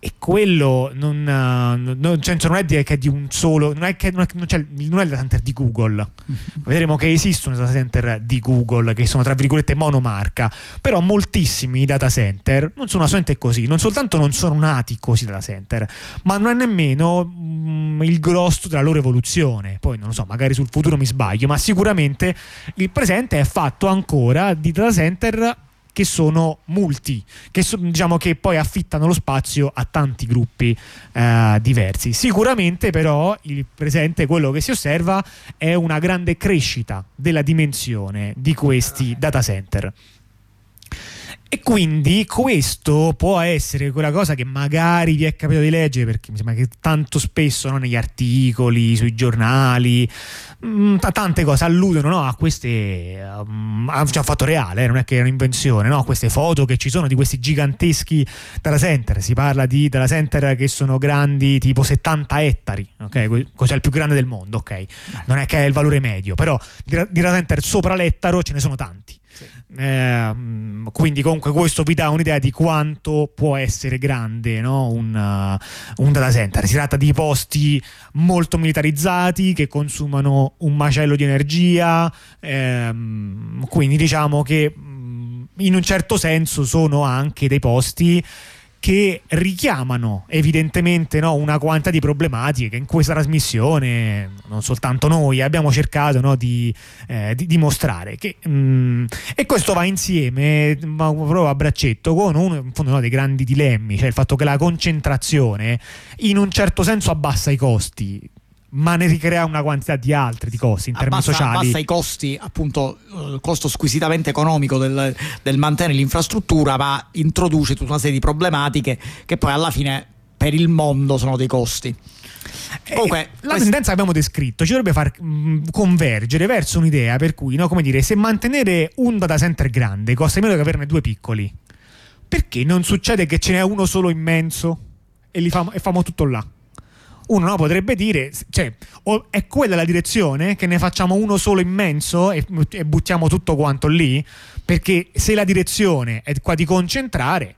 e quello non, uh, non, cioè, non, è di, che è di un solo non è, che, non, è, non, è, non è il data center di Google. <laughs> Vedremo che esistono data center di Google che sono tra virgolette monomarca. Però moltissimi data center non sono assolutamente così non soltanto non sono nati così data center ma non è nemmeno mm, il grosso della loro evoluzione. Poi non lo so magari sul futuro mi sbaglio ma sicuramente il presente è fatto ancora di data center che sono multi, che, so, diciamo, che poi affittano lo spazio a tanti gruppi eh, diversi. Sicuramente però il presente, quello che si osserva, è una grande crescita della dimensione di questi data center. E quindi questo può essere quella cosa che magari vi è capitato di leggere, perché mi sembra che tanto spesso no, negli articoli, sui giornali, mh, mm, tante cose alludono no, a queste. Um, a, cioè, un fatto reale, eh, non è che è un'invenzione, no? queste foto che ci sono di questi giganteschi data center. Si parla di data center che sono grandi tipo 70 ettari, ok? Cos'è il più grande del mondo, ok? Non è che è il valore medio, però di data center sopra l'ettaro ce ne sono tanti. Eh, quindi comunque questo vi dà un'idea di quanto può essere grande no? un, uh, un, data center. Si tratta di posti molto militarizzati che consumano un macello di energia, ehm, quindi diciamo che mm, in un certo senso sono anche dei posti che richiamano evidentemente no, una quantità di problematiche che in questa trasmissione, non soltanto noi, abbiamo cercato no, di, eh, di, dimostrare. Che, mm, e questo va insieme, ma proprio a braccetto, con uno in fondo, no, dei grandi dilemmi, cioè il fatto che la concentrazione in un certo senso abbassa i costi ma ne ricrea una quantità di altri di costi in termini abbassa, sociali. Abbassa i costi, appunto, il eh, costo squisitamente economico del, del mantenere l'infrastruttura, ma introduce tutta una serie di problematiche che poi alla fine per il mondo sono dei costi. Eh, Comunque, la quest... tendenza che abbiamo descritto ci dovrebbe far mh, convergere verso un'idea per cui, no, come dire, se mantenere un data center grande costa meno che averne due piccoli, perché non succede che ce n'è uno solo immenso e, li famo, e famo tutto là? Uno no, potrebbe dire, cioè, è quella la direzione che ne facciamo uno solo immenso e, e buttiamo tutto quanto lì? Perché se la direzione è qua di concentrare,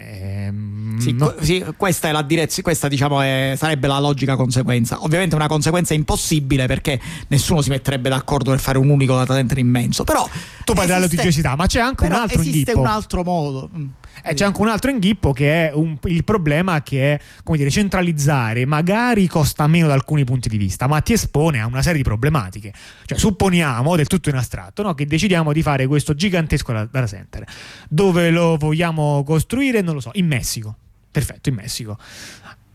Ehm, sì, no. sì, questa, è la direz- questa diciamo è, sarebbe la logica conseguenza. Ovviamente una conseguenza impossibile perché nessuno si metterebbe d'accordo per fare un unico data center immenso. Però tu parli della litigiosità, ma c'è anche un altro esiste inghippo. un altro modo. Eh, c'è anche un altro inghippo che è un, il problema che è come dire, centralizzare magari costa meno da alcuni punti di vista, ma ti espone a una serie di problematiche. Cioè, supponiamo del tutto in astratto no, che decidiamo di fare questo gigantesco data center. Dove lo vogliamo costruire? Non lo so, in Messico. Perfetto, in Messico.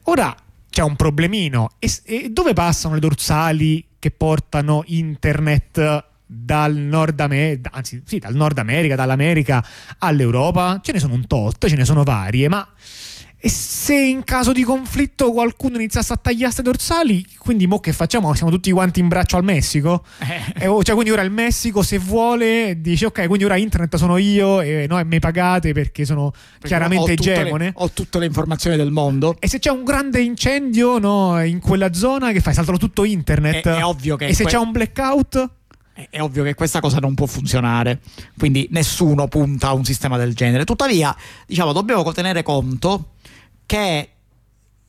Ora c'è un problemino. E, e dove passano le dorsali che portano internet dal Nord America, anzi sì, dal Nord America, dall'America all'Europa, ce ne sono un tot, ce ne sono varie, ma e se in caso di conflitto qualcuno iniziasse a tagliare queste dorsali, quindi mo che facciamo? Siamo tutti quanti in braccio al Messico? Eh. Oh, cioè, quindi ora il Messico se vuole dice ok, quindi ora internet sono io e no, mi pagate perché sono perché chiaramente ho egemone. Le, ho tutte le informazioni del mondo. E se c'è un grande incendio no, in quella zona, che fai? Saltano tutto internet. È, è ovvio che... E se que- c'è un blackout? È ovvio che questa cosa non può funzionare, quindi nessuno punta a un sistema del genere. Tuttavia, diciamo, dobbiamo tenere conto che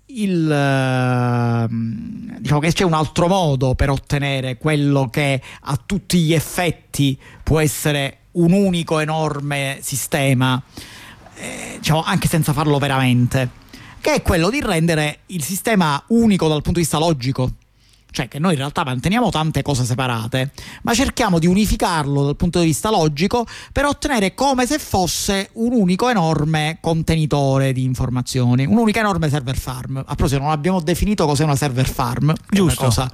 il, ehm, diciamo che c'è un altro modo per ottenere quello che a tutti gli effetti può essere un unico enorme sistema, eh, diciamo, anche senza farlo veramente, che è quello di rendere il sistema unico dal punto di vista logico cioè che noi in realtà manteniamo tante cose separate, ma cerchiamo di unificarlo dal punto di vista logico per ottenere come se fosse un unico enorme contenitore di informazioni, un'unica enorme server farm. A proposito, non abbiamo definito cos'è una server farm, giusto. cosa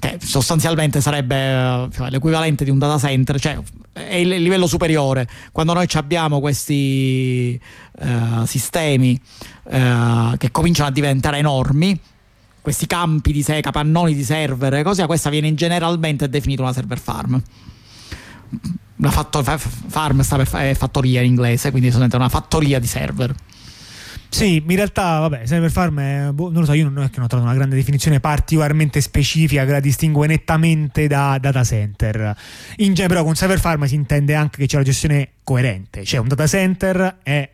che sostanzialmente sarebbe cioè, l'equivalente di un data center, cioè è il livello superiore. Quando noi abbiamo questi uh, sistemi uh, che cominciano a diventare enormi, questi campi di sé, capannoni di server, così questa viene generalmente definita una server farm. Una fatto, farm sta per è fattoria in inglese, quindi sono una fattoria di server. Sì, in realtà, vabbè, server farm è, boh, non lo so, io non non ho trovato una grande definizione particolarmente specifica che la distingue nettamente da data center. In genere, però, con server farm si intende anche che c'è una gestione coerente, cioè un data center è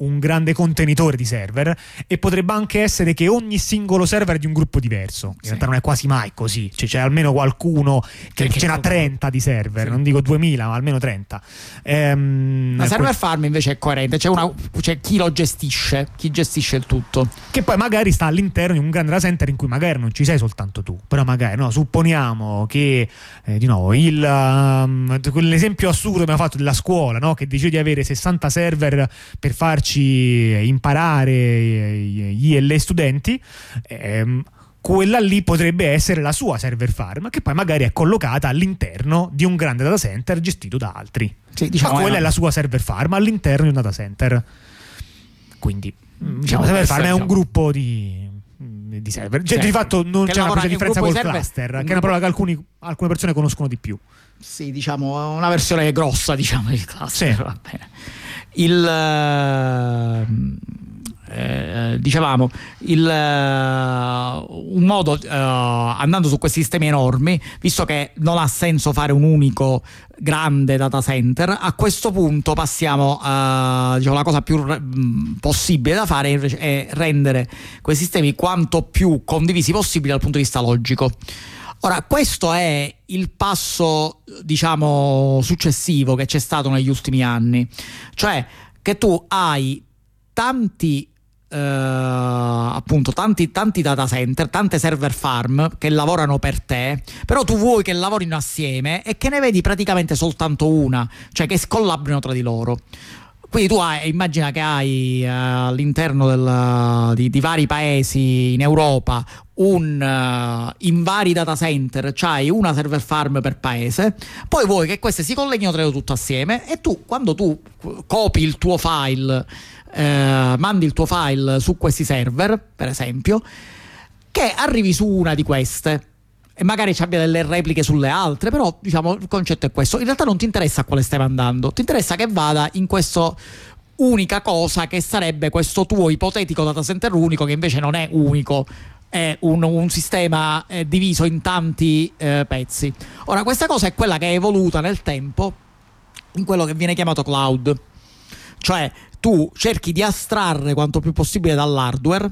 un grande contenitore di server e potrebbe anche essere che ogni singolo server è di un gruppo diverso. In sì. realtà non è quasi mai così, cioè, c'è almeno qualcuno che, che ce n'ha 30 di server, sì. non dico 2000, ma almeno 30. Ehm, La server farm invece è coerente, c'è, una, c'è, chi lo gestisce, chi gestisce il tutto. Che poi magari sta all'interno di un grande center in cui magari non ci sei soltanto tu, però magari no, supponiamo che eh, di nuovo il, um, quell'esempio assurdo che abbiamo fatto della scuola, no? che dice di avere 60 server per farci farci imparare gli e le studenti, ehm, quella lì potrebbe essere la sua server farm, che poi magari è collocata all'interno di un grande data center gestito da altri. Sì, diciamo, Ma quella è la sua server farm all'interno di un data center. Quindi, mm, diciamo, server farm è un diciamo. gruppo di, di server. Cioè, di fatto non c'è una differenza col server, cluster, che è una parola che alcuni, alcune persone conoscono di più. Sì, diciamo, una versione grossa, diciamo, di cluster. Sì. Il ehm, eh, dicevamo il, eh, un modo eh, andando su questi sistemi enormi visto che non ha senso fare un unico grande data center a questo punto passiamo a diciamo, la cosa più re- mm, possibile da fare è rendere quei sistemi quanto più condivisi possibile dal punto di vista logico Ora, questo è il passo, diciamo, successivo che c'è stato negli ultimi anni, cioè che tu hai tanti Uh, appunto tanti, tanti, data center, tante server farm che lavorano per te, però tu vuoi che lavorino assieme e che ne vedi praticamente soltanto una, cioè che collaborino tra di loro. Quindi tu hai, immagina che hai uh, all'interno del, di, di, vari paesi in Europa un, uh, in vari data center c'hai una server farm per paese, poi vuoi che queste si colleghino tra loro tutto assieme e tu quando tu copi il tuo file, eh, mandi il tuo file su questi server, per esempio, che arrivi su una di queste e magari ci abbia delle repliche sulle altre, però diciamo il concetto è questo. In realtà non ti interessa a quale stai mandando, ti interessa che vada in questo unica cosa che sarebbe questo tuo ipotetico data center unico che invece non è unico, è un, un sistema eh, diviso in tanti eh, pezzi. Ora, questa cosa è quella che è evoluta nel tempo in quello che viene chiamato cloud, cioè tu cerchi di astrarre quanto più possibile dall'hardware,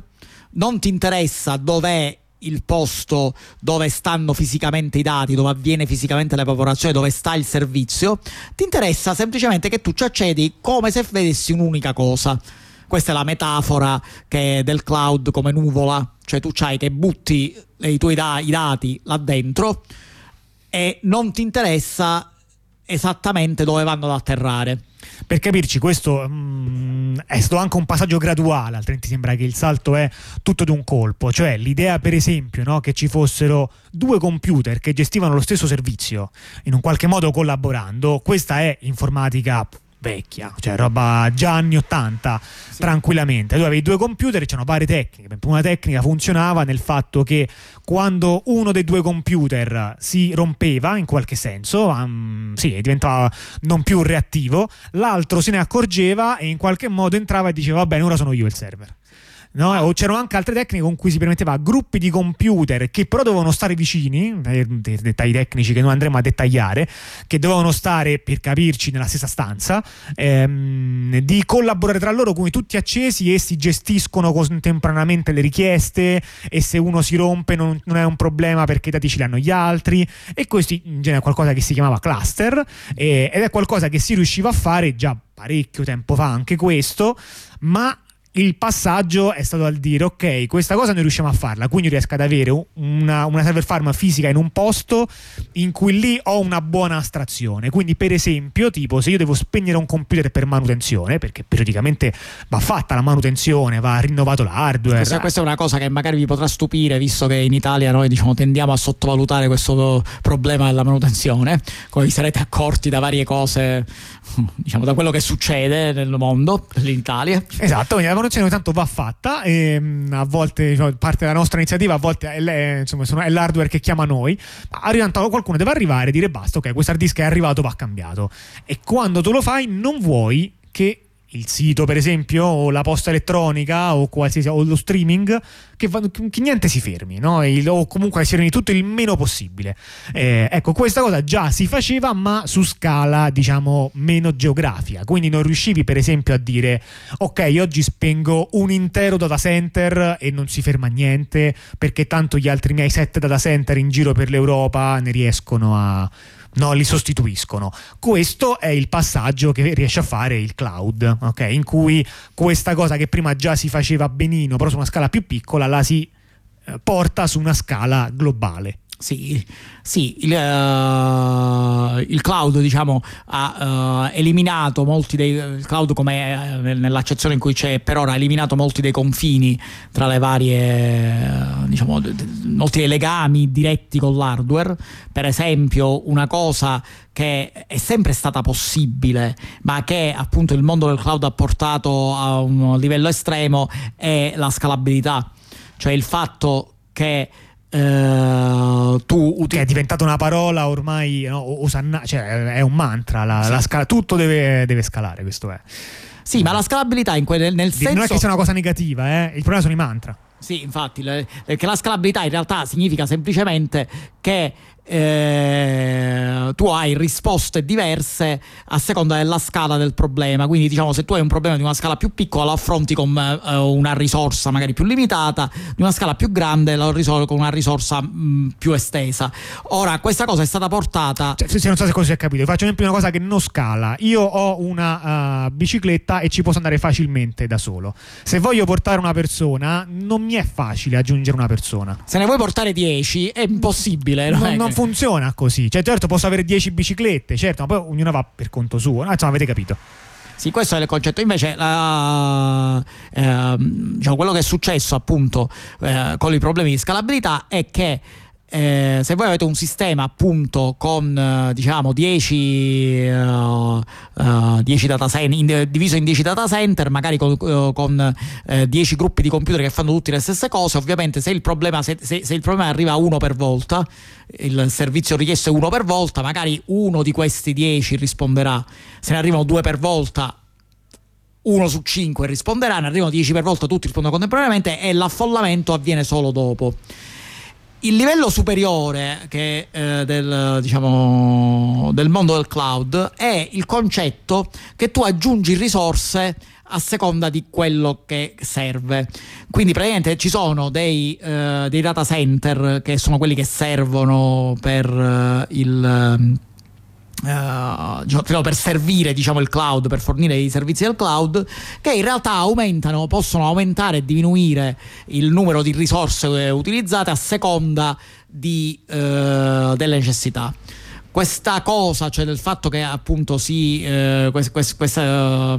non ti interessa dov'è il posto dove stanno fisicamente i dati, dove avviene fisicamente l'evaporazione, dove sta il servizio, ti interessa semplicemente che tu ci accedi come se vedessi un'unica cosa. Questa è la metafora del cloud come nuvola, cioè tu c'hai che butti i tuoi da- i dati là dentro e non ti interessa esattamente dove vanno ad atterrare. Per capirci, questo mm, è stato anche un passaggio graduale, altrimenti sembra che il salto è tutto d'un colpo. Cioè, l'idea, per esempio, no, che ci fossero due computer che gestivano lo stesso servizio, in un qualche modo collaborando, questa è informatica vecchia, cioè roba già anni 80 sì. tranquillamente. Tu avevi due computer e c'erano varie tecniche. Una tecnica funzionava nel fatto che quando uno dei due computer si rompeva in qualche senso, um, sì, diventava non più reattivo, l'altro se ne accorgeva e in qualche modo entrava e diceva va bene, ora sono io il server. No? C'erano anche altre tecniche con cui si permetteva a gruppi di computer che però dovevano stare vicini, eh, dettagli tecnici che noi andremo a dettagliare, che dovevano stare per capirci nella stessa stanza, ehm, di collaborare tra loro come tutti accesi e si gestiscono contemporaneamente le richieste e se uno si rompe non, non è un problema perché i dati ce li hanno gli altri e questo in genere è qualcosa che si chiamava cluster eh, ed è qualcosa che si riusciva a fare già parecchio tempo fa anche questo, ma il passaggio è stato al dire ok questa cosa noi riusciamo a farla quindi riesco ad avere una, una, server farm fisica in un posto in cui lì ho una buona astrazione. Quindi per esempio tipo se io devo spegnere un computer per manutenzione perché periodicamente va fatta la manutenzione va rinnovato l'hardware questa, questa è una cosa che magari vi potrà stupire visto che in Italia noi diciamo tendiamo a sottovalutare questo problema della manutenzione come vi sarete accorti da varie cose <laughs> diciamo da quello che succede nel mondo in Italia esatto quindi la manutenzione ogni tanto va fatta e mm, a volte cioè, parte della nostra iniziativa a volte è, insomma, è l'hardware che chiama noi arrivando qualcuno deve arrivare e dire basta ok questo hard disk è arrivato va cambiato. E quando tu lo fai non vuoi che il sito per esempio o la posta elettronica o o lo streaming che, che niente si fermi no? il, o comunque si fermi tutto il meno possibile eh, ecco questa cosa già si faceva ma su scala diciamo meno geografica quindi non riuscivi per esempio a dire ok oggi spengo un intero data center e non si ferma niente perché tanto gli altri miei set data center in giro per l'Europa ne riescono a no, li sostituiscono. Questo è il passaggio che riesce a fare il cloud, okay? in cui questa cosa che prima già si faceva benino, però su una scala più piccola, la si eh, porta su una scala globale. Sì, sì il, uh, il, cloud diciamo, ha uh, eliminato molti dei il cloud come uh, nell'accezione in cui c'è per ora ha eliminato molti dei confini tra le varie diciamo, molti dei legami diretti con l'hardware. Per esempio una cosa che è sempre stata possibile ma che appunto il mondo del cloud ha portato a un livello estremo è la scalabilità. Cioè il fatto che Uh, tu uti- è diventata una parola ormai no, osanna- cioè è un mantra la, sì. la scala- tutto deve, deve, scalare questo è sì ma la scalabilità in quel, nel senso non è che sia una cosa negativa eh? il problema sono i mantra sì, infatti, perché la scalabilità in realtà significa semplicemente che eh, tu hai risposte diverse a seconda della scala del problema. Quindi, diciamo, se tu hai un problema di una scala più piccola, lo affronti con eh, una risorsa magari più limitata, di una scala più grande, lo risolvi con una risorsa mh, più estesa. Ora, questa cosa è stata portata. Cioè, se non so se così è capito, faccio esempio una cosa che non scala. Io ho una uh, bicicletta e ci posso andare facilmente da solo. Se voglio portare una persona, non mi è facile aggiungere una persona. Se ne vuoi portare 10, è impossibile. Non, non funziona così. Cioè, certo, posso avere 10 biciclette, certo, ma poi ognuno va per conto suo. No, insomma, avete capito. Sì, questo è il concetto. Invece, la, eh, diciamo, quello che è successo appunto eh, con i problemi di scalabilità è che eh, se voi avete un sistema appunto con eh, diciamo 10, uh, uh, 10 data center, in, diviso in 10 data center, magari con, uh, con 10 gruppi di computer che fanno tutte le stesse cose, ovviamente se il problema, se, se, se il problema arriva uno per volta, il servizio richiesto è uno per volta, magari uno di questi 10 risponderà, se ne arrivano due per volta uno su cinque risponderà, ne arrivano 10 per volta, tutti rispondono contemporaneamente e l'affollamento avviene solo dopo il livello superiore che, eh, del, diciamo, del mondo del cloud è il concetto che tu aggiungi risorse a seconda di quello che serve. Quindi praticamente ci sono dei, eh, dei data center che sono quelli che servono per eh, il Uh, per servire diciamo, il cloud, per fornire i servizi del cloud, che in realtà aumentano, possono aumentare e diminuire il numero di risorse utilizzate a seconda di, uh, delle necessità questa cosa, cioè del fatto che appunto si eh, questa, questa, questa uh,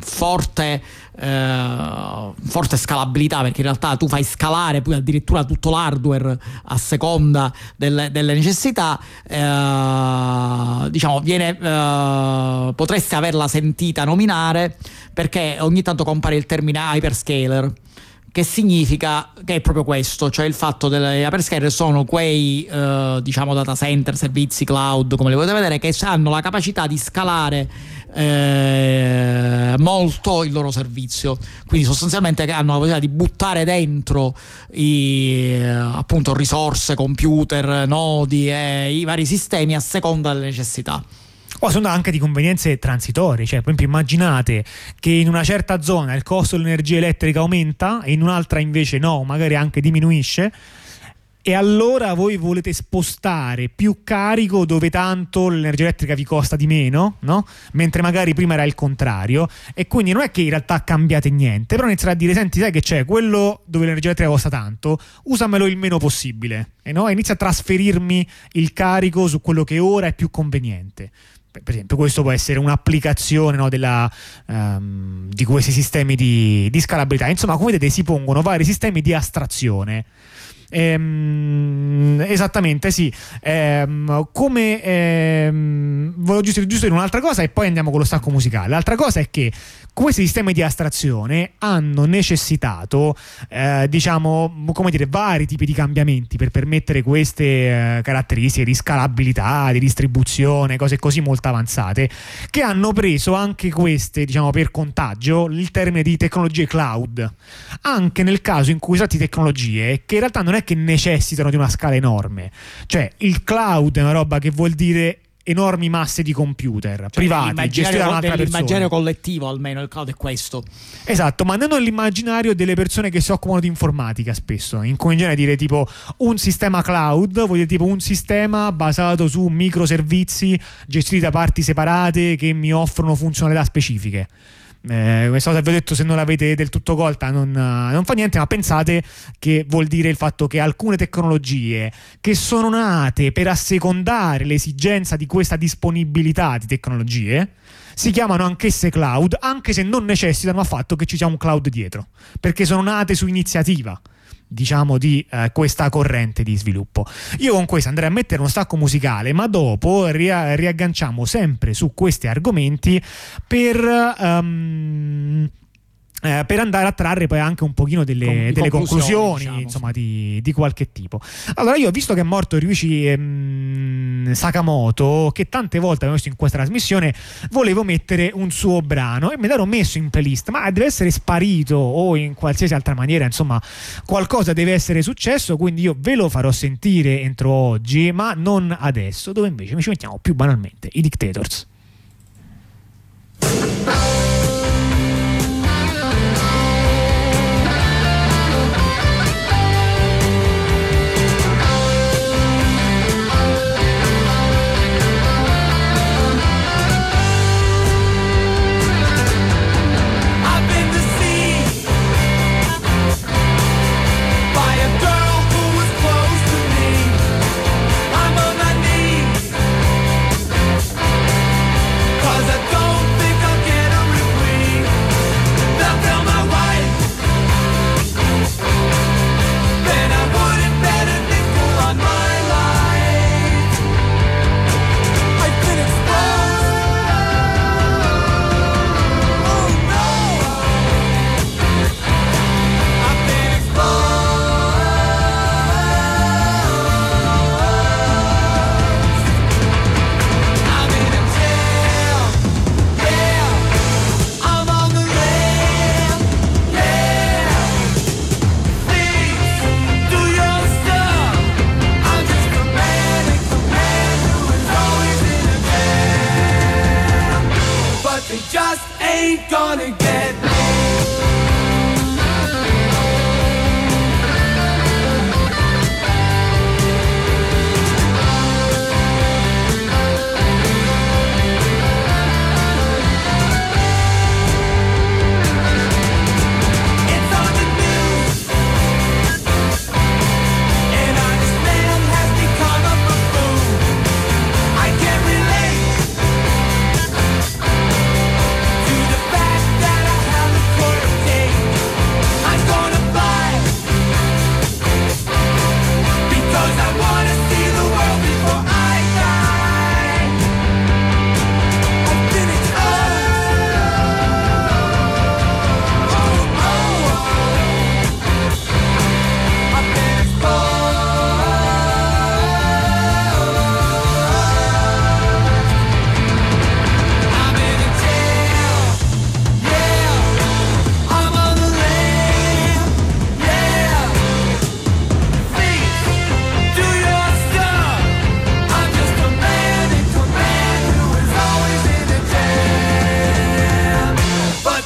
forte, uh, forte scalabilità, perché in realtà tu fai scalare poi addirittura tutto l'hardware a seconda delle, delle necessità, uh, diciamo, viene, potreste averla sentita nominare perché ogni tanto compare il termine hyperscaler che significa che è proprio questo, cioè il fatto delle hyperscaler sono quei eh, diciamo data center, servizi cloud, come li potete vedere, che hanno la capacità di scalare eh, molto il loro servizio, quindi sostanzialmente hanno la possibilità di buttare dentro i, eh, appunto risorse, computer, nodi e i vari sistemi a seconda delle necessità o sono anche di convenienze transitorie, cioè per esempio immaginate che in una certa zona il costo dell'energia elettrica aumenta e in un'altra invece no, magari anche diminuisce e allora voi volete spostare più carico dove tanto l'energia elettrica vi costa di meno, no? Mentre magari prima era il contrario e quindi non è che in realtà cambiate niente, però iniziate a dire senti sai che c'è, quello dove l'energia elettrica costa tanto, usamelo il meno possibile e no? inizia a trasferirmi il carico su quello che ora è più conveniente per esempio questo può essere un'applicazione no, della, um, di questi sistemi di, di, scalabilità. Insomma come vedete si pongono vari sistemi di astrazione Ehm, esattamente, sì. Ehm, come ehm, volevo giusto, giusto dire un'altra cosa e poi andiamo con lo stacco musicale. L'altra cosa è che questi sistemi di astrazione hanno necessitato, eh, diciamo, come dire, vari tipi di cambiamenti per permettere queste eh, caratteristiche di scalabilità, di distribuzione, cose così molto avanzate, che hanno preso anche queste, diciamo, per contagio il termine di tecnologie cloud. Anche nel caso in cui usate tecnologie che in realtà non è che necessitano di una scala enorme. Cioè, il cloud è una roba che vuol dire enormi masse di computer cioè, privati gestiti da un'altra persona. L'immaginario collettivo almeno il cloud è questo. Esatto, ma non l'immaginario delle persone che si occupano di informatica spesso. In genere dire tipo un sistema cloud, vuol dire tipo un sistema basato su microservizi gestiti da parti separate che mi offrono funzionalità specifiche. Eh, questa cosa vi ho detto se non l'avete del tutto colta non, non, fa niente ma pensate che vuol dire il fatto che alcune tecnologie che sono nate per assecondare l'esigenza di questa disponibilità di tecnologie si chiamano anch'esse cloud anche se non necessitano affatto che ci sia un cloud dietro perché sono nate su iniziativa diciamo di eh, questa corrente di sviluppo. Io con questo andrei a mettere uno stacco musicale, ma dopo ria- riagganciamo sempre su questi argomenti per um, eh, per andare a trarre poi anche un pochino delle, Con, delle conclusioni, conclusioni diciamo, insomma, di, di, qualche tipo. Allora, io visto che è morto Ryuichi ehm, Sakamoto, che tante volte abbiamo visto in questa trasmissione, volevo mettere un suo brano e me l'ero messo in playlist, ma deve essere sparito o in qualsiasi altra maniera, insomma, qualcosa deve essere successo, quindi io ve lo farò sentire entro oggi, ma non adesso, dove invece ci mettiamo più banalmente i Dictators. ain't gonna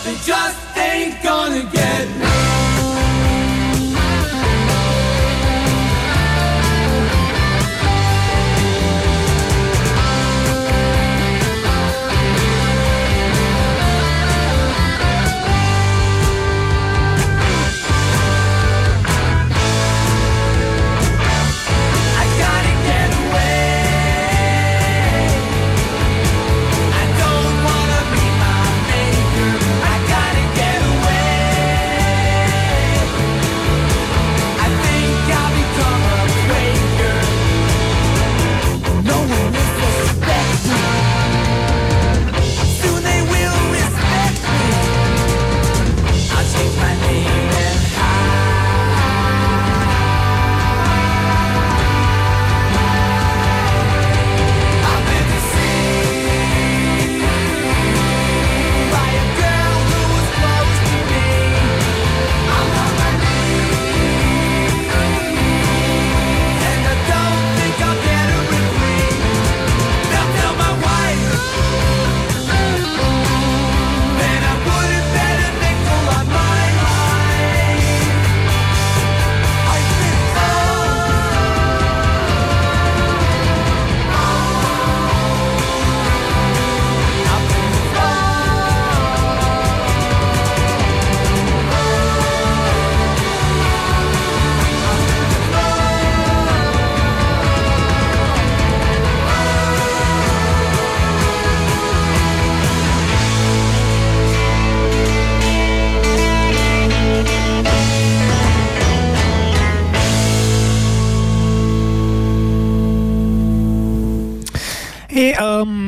They just ain't gonna get me.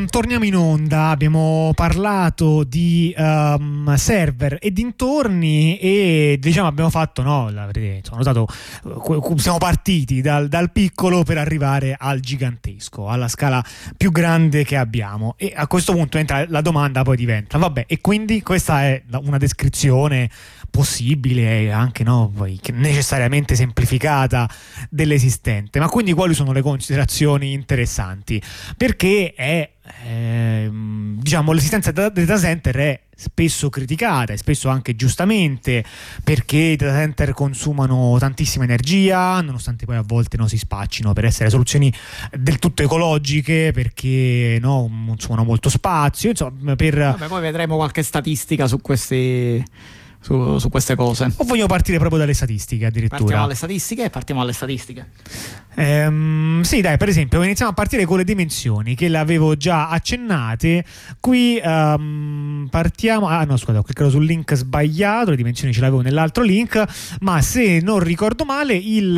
Torniamo in onda, abbiamo parlato di um, server e dintorni e diciamo abbiamo fatto, no, l'avrete notato, siamo partiti dal, dal, piccolo per arrivare al gigantesco, alla scala più grande che abbiamo e a questo punto entra la domanda poi diventa, vabbè, e quindi questa è una descrizione possibile e anche no, necessariamente semplificata dell'esistente. Ma quindi quali sono le considerazioni interessanti? Perché è eh, diciamo l'esistenza del data center è spesso criticata e spesso anche giustamente perché i data center consumano tantissima energia nonostante poi a volte no, si spaccino per essere soluzioni del tutto ecologiche perché no, consumano molto spazio insomma per Vabbè, poi vedremo qualche statistica su questi su, su, queste cose. O vogliamo partire proprio dalle statistiche addirittura? Partiamo dalle statistiche e partiamo dalle statistiche. Ehm, sì, dai, per esempio, iniziamo a partire con le dimensioni che le avevo già accennate. Qui um, partiamo. Ah, no, scusate, ho cliccato sul link sbagliato. Le dimensioni ce l'avevo nell'altro link. Ma se non ricordo male, il uh,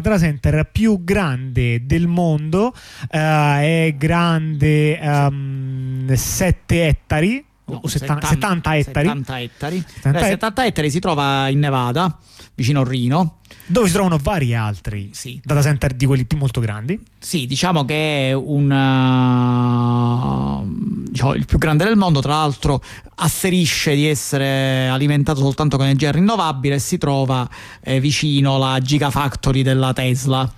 data center più grande del mondo uh, è grande um, ehm, 7 ettari no, 70, 70, ettari. 70 ettari. 70, Beh, 70 ettari si trova in Nevada, vicino a Rino. Dove si trovano vari altri sì. data center di quelli più molto grandi? Sì, diciamo che è un, uh, diciamo, il più grande del mondo, tra l'altro asserisce di essere alimentato soltanto con energia rinnovabile e si trova eh, vicino alla Gigafactory della Tesla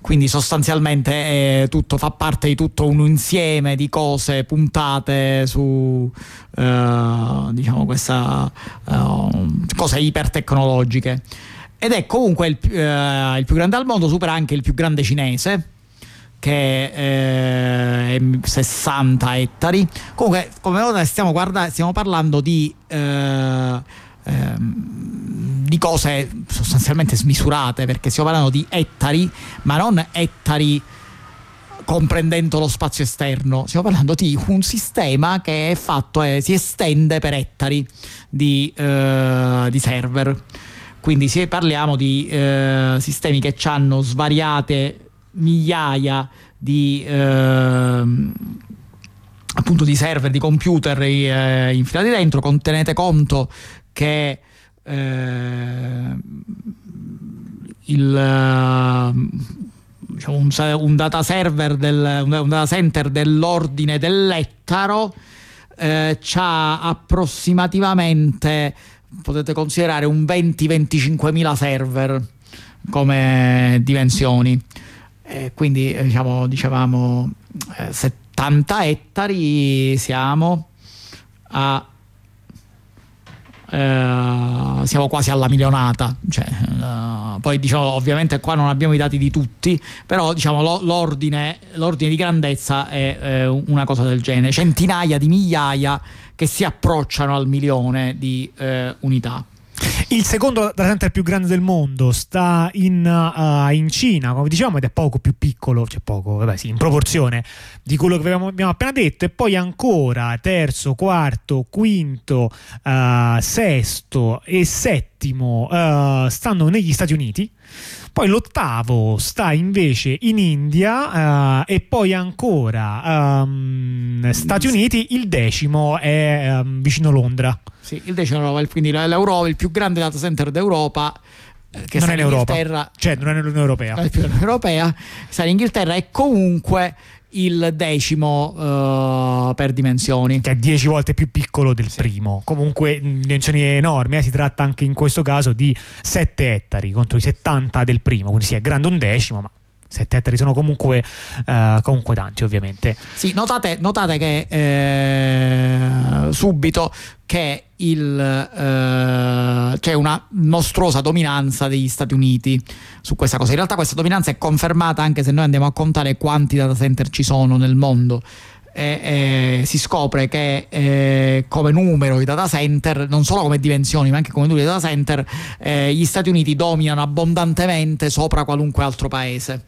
quindi sostanzialmente è tutto, fa parte di tutto un insieme di cose puntate su uh, diciamo questa uh, cose ipertecnologiche. Ed è comunque il, uh, il, più grande al mondo supera anche il più grande cinese che è 60 ettari. Comunque come ora stiamo, guarda, stiamo parlando di Ehm, di cose sostanzialmente smisurate perché stiamo parlando di ettari ma non ettari comprendendo lo spazio esterno. Stiamo parlando di un sistema che è fatto e si estende per ettari di, uh, di server. Quindi se parliamo di uh, sistemi che hanno svariate migliaia di uh, appunto di server, di computer eh, infilati dentro, tenete conto che eh, il, diciamo un, un, data server del, un data center dell'ordine dell'ettaro eh, ha approssimativamente potete considerare un 20-25 mila server come dimensioni. Eh, quindi diciamo dicevamo 70 eh, ettari siamo a eh, siamo quasi alla milionata. Cioè, uh, poi diciamo, ovviamente qua non abbiamo i dati di tutti, però diciamo, lo, l'ordine, l'ordine, di grandezza è eh, una cosa del genere, centinaia di migliaia che si approcciano al milione di eh, unità. Il secondo data più grande del mondo sta in, uh, in, Cina, come diciamo, ed è poco più piccolo, cioè poco, vabbè, sì, in proporzione di quello che abbiamo, abbiamo appena detto, e poi ancora terzo, quarto, quinto, uh, sesto e settimo uh, stanno negli Stati Uniti. Poi l'ottavo sta invece in India uh, e poi ancora um, Stati Uniti, il decimo è um, vicino Londra. Sì, il decimo, quindi l'Europa, il più grande data center d'Europa eh, che non è in Europa, cioè non è nell'Unione Europea. È più l'Unione Europea, sta in Inghilterra e comunque il decimo uh, per dimensioni. Che è dieci volte più piccolo del sì. primo. Comunque dimensioni enormi, eh? si tratta anche in questo caso di 7 ettari contro i 70 del primo, quindi sì, è grande un decimo, ma 7 ettari sono comunque, uh, comunque tanti ovviamente. Sì, notate, notate che eh, subito che il, eh, c'è una mostruosa dominanza degli Stati Uniti su questa cosa. In realtà questa dominanza è confermata anche se noi andiamo a contare quanti data center ci sono nel mondo. E, e si scopre che eh, come numero di data center, non solo come dimensioni, ma anche come numero di data center, eh, gli Stati Uniti dominano abbondantemente sopra qualunque altro paese.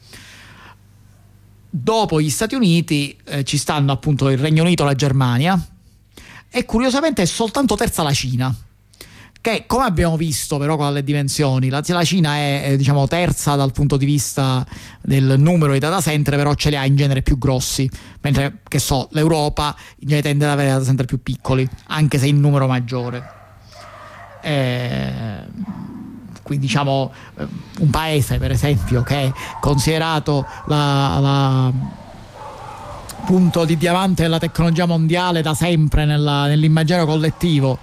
Dopo gli Stati Uniti eh, ci stanno appunto il Regno Unito e la Germania, e curiosamente è soltanto terza la Cina che come abbiamo visto però con le dimensioni, la, la Cina è, è diciamo, terza dal punto di vista del numero di data center, però ce li ha in genere più grossi, mentre che so, l'Europa tende ad avere data center più piccoli, anche se in numero maggiore. Eh, quindi diciamo eh, un paese per esempio che è considerato la, la punto di diamante della tecnologia mondiale da sempre nella, nell'immaginario collettivo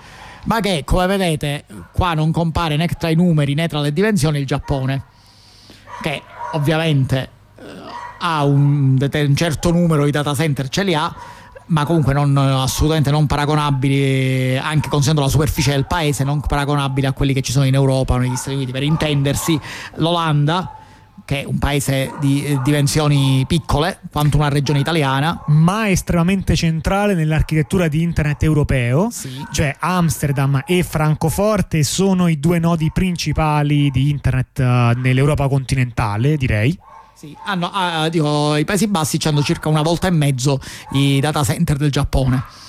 ma che come vedete qua non compare né tra i numeri né tra le dimensioni il Giappone che ovviamente eh, ha un, un, certo numero di data center ce li ha ma comunque non, assolutamente non paragonabili anche considerando la superficie del paese non paragonabili a quelli che ci sono in Europa negli Stati Uniti per intendersi l'Olanda che è un paese di eh, dimensioni piccole quanto una regione italiana. Ma estremamente centrale nell'architettura di internet europeo. Sì. Cioè Amsterdam e Francoforte sono i due nodi principali di internet uh, nell'Europa continentale, direi. Sì, hanno, uh, dico, i Paesi Bassi hanno circa una volta e mezzo i data center del Giappone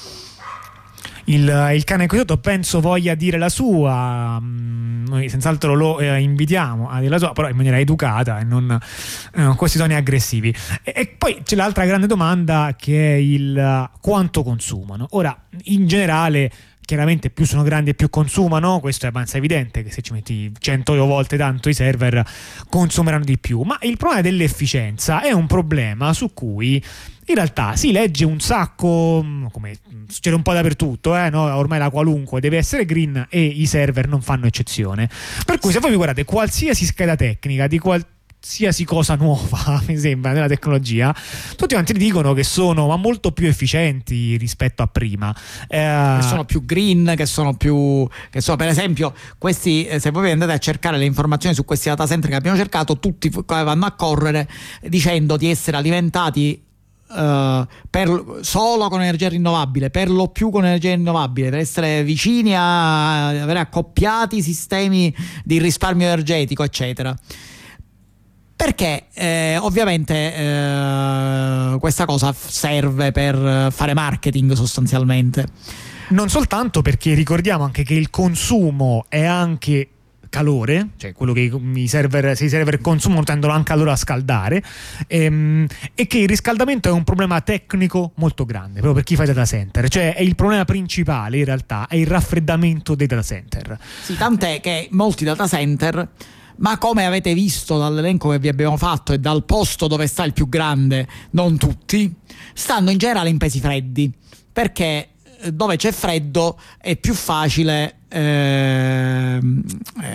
il, il cane coyote penso voglia dire la sua mm, noi senz'altro lo eh, invitiamo a dire la sua però in maniera educata e non eh, questi toni aggressivi. E, e, poi c'è l'altra grande domanda che è il quanto consumano. Ora in generale chiaramente più sono grandi e più consumano, questo è abbastanza evidente che se ci metti 100 volte tanto i server consumeranno di più, ma il problema dell'efficienza è un problema su cui in realtà si legge un sacco, come succede un po' dappertutto, eh, no? ormai la qualunque deve essere green e i server non fanno eccezione. Per cui se voi vi guardate qualsiasi scheda tecnica di qualsiasi qualsiasi cosa nuova, <laughs> mi sembra, nella tecnologia, tutti quanti dicono che sono molto più efficienti rispetto a prima. Eh, che sono più green, che sono più... Che sono, per esempio, questi, eh, se voi andate a cercare le informazioni su questi data center che abbiamo cercato, tutti vanno a correre dicendo di essere alimentati Uh, per, solo con energia rinnovabile, per lo più con energia rinnovabile, per essere vicini a avere accoppiati sistemi di risparmio energetico, eccetera perché eh, ovviamente eh, questa cosa serve per fare marketing sostanzialmente. Non soltanto perché ricordiamo anche che il consumo è anche calore, cioè quello che i server, se i server consumano tendono anche allora a scaldare ehm, e che il riscaldamento è un problema tecnico molto grande proprio per chi fa data center, cioè è il problema principale in realtà è il raffreddamento dei data center. Sì, tant'è che molti data center ma come avete visto dall'elenco che vi abbiamo fatto e dal posto dove sta il più grande, non tutti, stanno in generale in pesi freddi, perché eh, dove c'è freddo è più facile eh,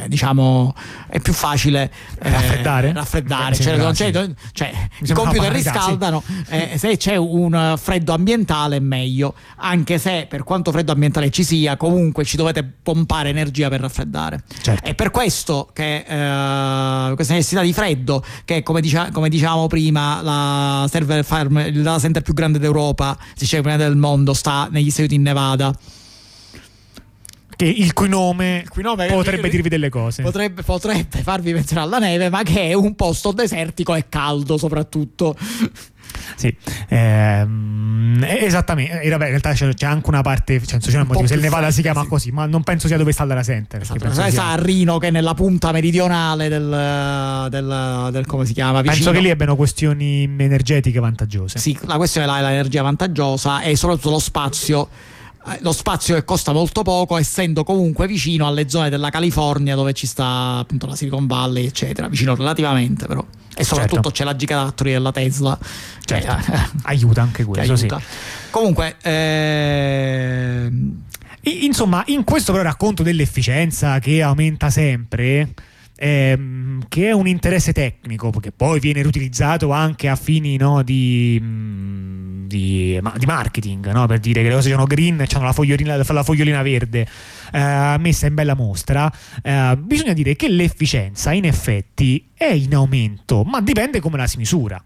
diciamo è più facile eh, raffreddare, raffreddare. Cioè, cioè, cioè i computer riscaldano eh, se c'è un freddo ambientale è meglio anche se per quanto freddo ambientale ci sia comunque ci dovete pompare energia per raffreddare. Certo. è per questo che eh, questa necessità di freddo che come, dicia, come dicevamo prima la server farm il data center più grande d'Europa si dice del mondo sta negli Stati Uniti in Nevada che il cui nome, il cui nome potrebbe dirvi delle cose. Potrebbe, potrebbe farvi pensare alla neve, ma che è un posto desertico e caldo soprattutto. Sì, ehm, esattamente. In realtà c'è, c'è, anche una parte, cioè, c'è un motivo se il Nevada si chiama sì. così, ma non penso sia dove sta la Center. Esatto, sia a Rino, che è nella punta meridionale del, del, del come si chiama? Vicino. Penso che lì abbiano questioni energetiche vantaggiose. Sì, la questione è l'energia vantaggiosa e soprattutto lo spazio eh, lo spazio che costa molto poco, essendo comunque vicino alle zone della California dove ci sta appunto la Silicon Valley, eccetera, vicino relativamente però. E soprattutto certo. c'è la Gigafactory della Tesla. Cioè, certo. <laughs> eh, aiuta anche questo, aiuta. Sì. Comunque, eh... insomma, in questo però racconto dell'efficienza che aumenta sempre ehm, che è un interesse tecnico, che poi viene riutilizzato anche a fini no, di, mm, di, di, marketing, no? per dire che le cose sono green e hanno la fogliolina, la fogliolina verde eh, messa in bella mostra. Eh, bisogna dire che l'efficienza in effetti è in aumento, ma dipende come la si misura.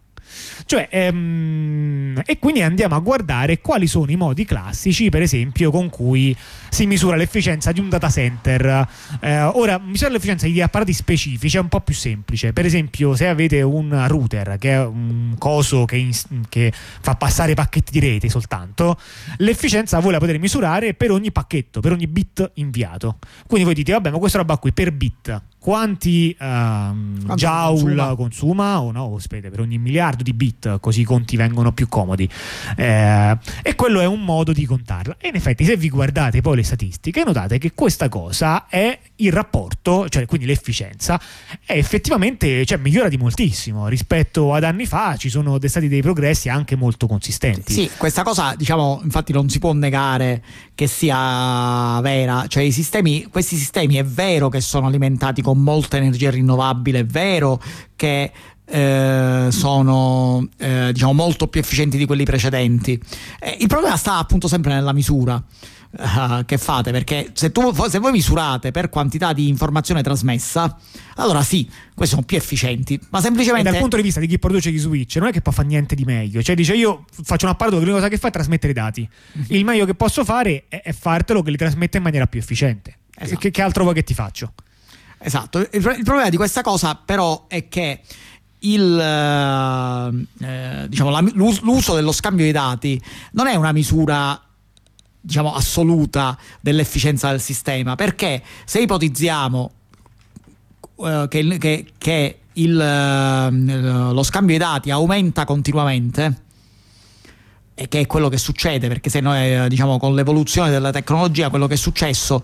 Cioè, ehm, e quindi andiamo a guardare quali sono i modi classici, per esempio, con cui si misura l'efficienza di un data center. Eh, ora, misurare l'efficienza di apparati specifici è un po' più semplice. Per esempio, se avete un router che è un coso che, in, che fa passare pacchetti di rete soltanto, l'efficienza voi la potete misurare per ogni pacchetto, per ogni bit inviato. Quindi voi dite, vabbè, ma questa roba qui per bit quanti uh, joule consuma? consuma, o no, aspetta, per ogni miliardo di bit, così i conti vengono più comodi. Eh, e quello è un modo di contarla. E in effetti, se vi guardate poi le statistiche, notate che questa cosa è il rapporto, cioè quindi l'efficienza, è effettivamente cioè, migliora di moltissimo rispetto ad anni fa. Ci sono stati dei progressi anche molto consistenti. Sì, questa cosa, diciamo, infatti, non si può negare che sia vera. Cioè, i sistemi, questi sistemi è vero che sono alimentati con molta energia rinnovabile, è vero che eh, sono eh, diciamo molto più efficienti di quelli precedenti. Eh, il problema sta appunto sempre nella misura. Uh, che fate perché se, tu, se, voi misurate per quantità di informazione trasmessa allora sì questi sono più efficienti ma semplicemente e dal punto di vista di chi produce gli switch non è che può fare niente di meglio cioè dice io faccio un apparato che l'unica cosa che fa è trasmettere i dati mm-hmm. il meglio che posso fare è, è fartelo che li trasmette in maniera più efficiente esatto. che, che altro vuoi che ti faccio Esatto, il, il problema di questa cosa però è che il, eh, diciamo, la, l'uso dello scambio di dati non è una misura diciamo, assoluta dell'efficienza del sistema, perché se ipotizziamo eh, che, che, che il, eh, lo scambio di dati aumenta continuamente, e che è quello che succede, perché se noi diciamo con l'evoluzione della tecnologia quello che è successo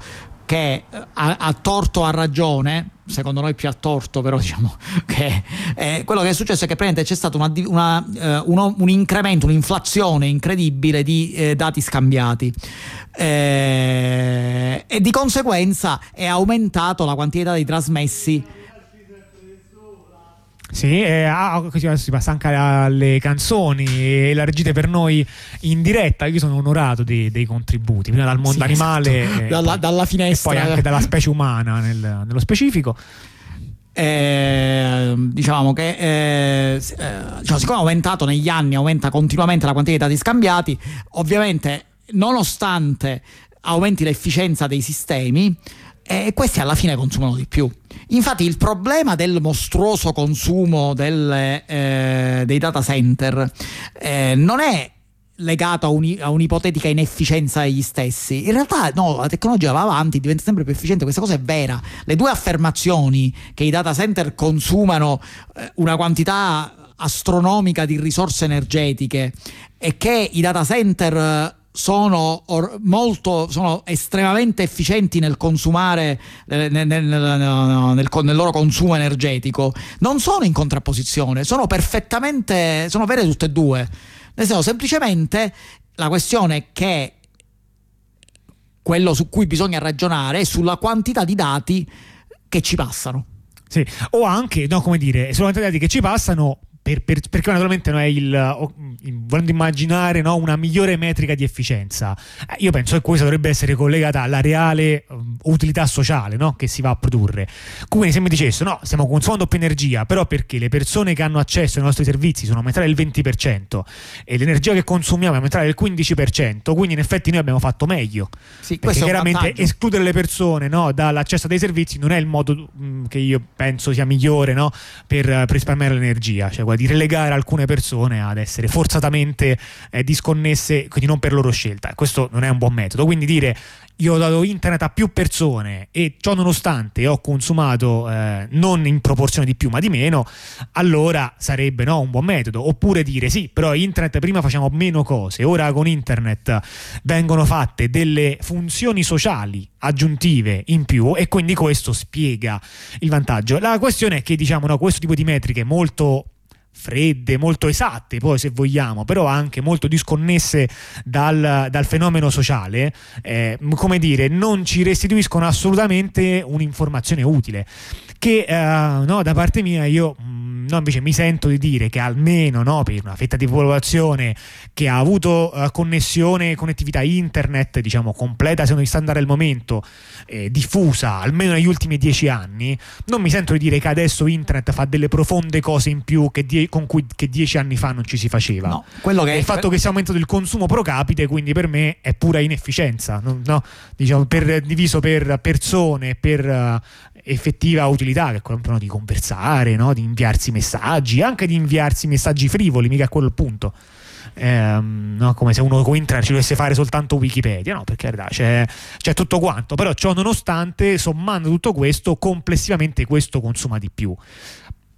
che ha, ha torto a ragione secondo noi più a torto, però <laughs> diciamo che eh, quello che è successo è che praticamente c'è stato una, una, uh, uno, un incremento, un'inflazione incredibile di eh, dati scambiati. Eh, e di conseguenza è aumentato la quantità di trasmessi sì, eh, ah, così si passa anche alle canzoni e la reggite per noi in diretta. Io sono onorato dei, dei contributi, prima dal mondo sì, animale, esatto. dalla, dalla, finestra, e poi anche dalla specie umana nel, nello specifico. Eh, diciamo che eh, eh, diciamo, siccome è aumentato negli anni, aumenta continuamente la quantità di dati scambiati, ovviamente nonostante aumenti l'efficienza dei sistemi, e questi alla fine consumano di più. Infatti il problema del mostruoso consumo delle, eh, dei data center eh, non è legato a, un, a, un'ipotetica inefficienza degli stessi. In realtà no, la tecnologia va avanti, diventa sempre più efficiente, questa cosa è vera. Le due affermazioni che i data center consumano eh, una quantità astronomica di risorse energetiche e che i data center sono, or- molto, sono estremamente efficienti nel consumare, nel, nel, nel, nel, loro consumo energetico, non sono in contrapposizione, sono perfettamente, sono vere tutte e due. Nel senso, semplicemente la questione è che quello su cui bisogna ragionare è sulla quantità di dati che ci passano. Sì, o anche, no, come dire, sulla quantità di dati che ci passano per, per, perché naturalmente non è il, volendo immaginare no, una migliore metrica di efficienza, eh, io penso che questa dovrebbe essere collegata alla reale um, utilità sociale no, che si va a produrre. Quindi se mi dicesse no, stiamo consumando più energia, però perché le persone che hanno accesso ai nostri servizi sono aumentate del 20% e l'energia che consumiamo è aumentata del 15%, quindi in effetti noi abbiamo fatto meglio. Sì, perché chiaramente escludere le persone no, dall'accesso dei servizi non è il modo mh, mm, che io penso sia migliore per, per risparmiare l'energia. Cioè, di relegare alcune persone ad essere forzatamente eh, disconnesse, quindi non per loro scelta. Questo non è un buon metodo. Quindi dire io ho dato internet a più persone e ciò nonostante ho consumato eh, non in proporzione di più ma di meno, allora sarebbe no, un buon metodo. Oppure dire sì, però internet prima facciamo meno cose, ora con internet vengono fatte delle funzioni sociali aggiuntive in più e quindi questo spiega il vantaggio. La questione è che diciamo no, questo tipo di metriche molto fredde, molto esatte, poi se vogliamo, però anche molto disconnesse dal, dal fenomeno sociale, eh, come dire, non ci restituiscono assolutamente un'informazione utile. Che eh, no, da parte mia io mm, no, invece mi sento di dire che almeno no, per una fetta di popolazione che ha avuto uh, connessione, connettività internet, diciamo completa secondo gli standard del momento, eh, diffusa almeno negli ultimi dieci anni, non mi sento di dire che adesso internet fa delle profonde cose in più che, die- con cui che dieci anni fa non ci si faceva. No, quello che è il fatto che sia aumentato il consumo pro capite, quindi per me è pura inefficienza, no? diciamo, per, diviso per persone, per uh, effettiva utilità, che quello di conversare, no? di inviarsi messaggi, anche di inviarsi messaggi frivoli, mica a quello il punto. Ehm, no? come se uno con internet ci dovesse fare soltanto Wikipedia, no? Perché c'è, c'è tutto quanto, però ciò nonostante, sommando tutto questo, complessivamente questo consuma di più.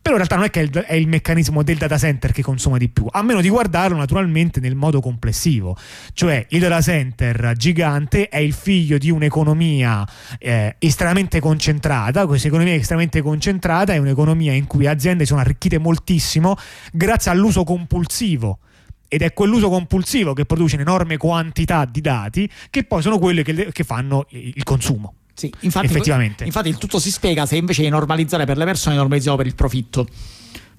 Però in realtà non è che è il meccanismo del data center che consuma di più, a meno di guardarlo naturalmente nel modo complessivo. Cioè il data center gigante è il figlio di un'economia eh, estremamente concentrata, questa economia estremamente concentrata è un'economia in cui aziende sono arricchite moltissimo grazie all'uso compulsivo ed è quell'uso compulsivo che produce un'enorme quantità di dati che poi sono quelle che, che fanno il consumo. Sì, infatti, Effettivamente. infatti il tutto si spiega se invece di normalizzare per le persone normalizziamo per il profitto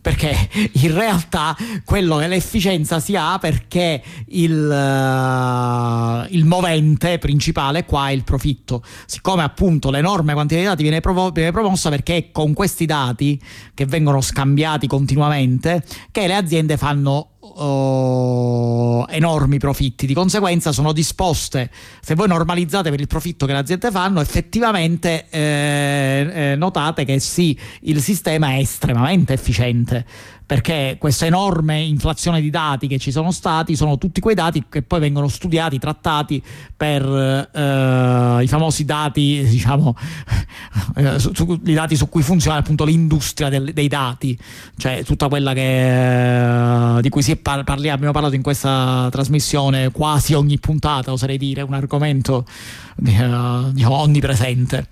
perché <laughs> in realtà quello che l'efficienza si ha perché il, uh, il, movente principale qua è il profitto siccome appunto l'enorme quantità di dati viene, provo- viene promossa perché è con questi dati che vengono scambiati continuamente che le aziende fanno uh, enormi profitti. Di conseguenza sono disposte, se voi normalizzate per il profitto che le aziende fanno, effettivamente eh, eh, notate che sì, il sistema è estremamente efficiente perché questa enorme inflazione di dati che ci sono stati sono tutti quei dati che poi vengono studiati, trattati per eh, i famosi dati, <laughs> diciamo, eh, su, su, i dati su cui funziona appunto l'industria del, dei dati, cioè tutta quella che, eh, di cui par- parliamo, abbiamo parlato in questa trasmissione quasi ogni puntata, oserei dire, un argomento eh, diciamo, onnipresente.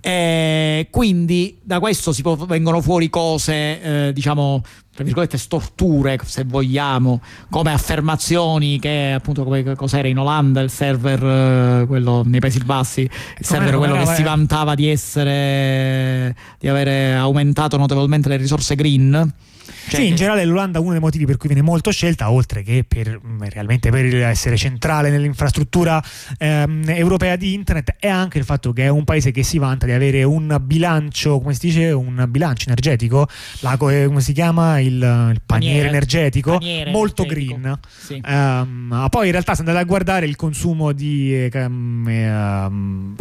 E quindi da questo può, vengono fuori cose, eh, diciamo, tra virgolette, storture, se vogliamo, come affermazioni che appunto come cos'era in Olanda il server, eh, quello nei Paesi Bassi, il server quello che si vantava di essere, di avere aumentato notevolmente le risorse green cioè, sì, in generale l'Olanda è uno dei motivi per cui viene molto scelta, oltre che per, mm, realmente per essere centrale nell'infrastruttura ehm, europea di internet, è anche il fatto che è un paese che si vanta di avere un bilancio, come si dice, un bilancio energetico, la, come si chiama, il, il paniere, paniere, energetico, paniere molto energetico. green. Sì. Um, poi in realtà se andate a guardare il consumo di... Um,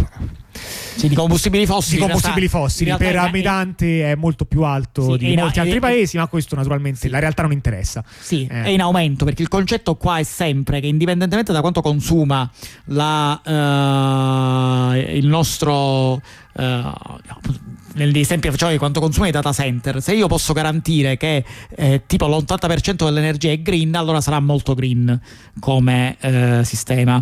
sì, di combustibili fossili. Di combustibili fossili per abitante è molto più alto sì, di molti altri paesi, ma questo naturalmente sì. la realtà non interessa. Sì, eh. è in aumento perché il concetto qua è sempre che indipendentemente da quanto consuma la, uh, il nostro... Uh, nell'esempio facciamo di quanto consuma i data center, se io posso garantire che eh, tipo l'80% dell'energia è green, allora sarà molto green come eh, sistema.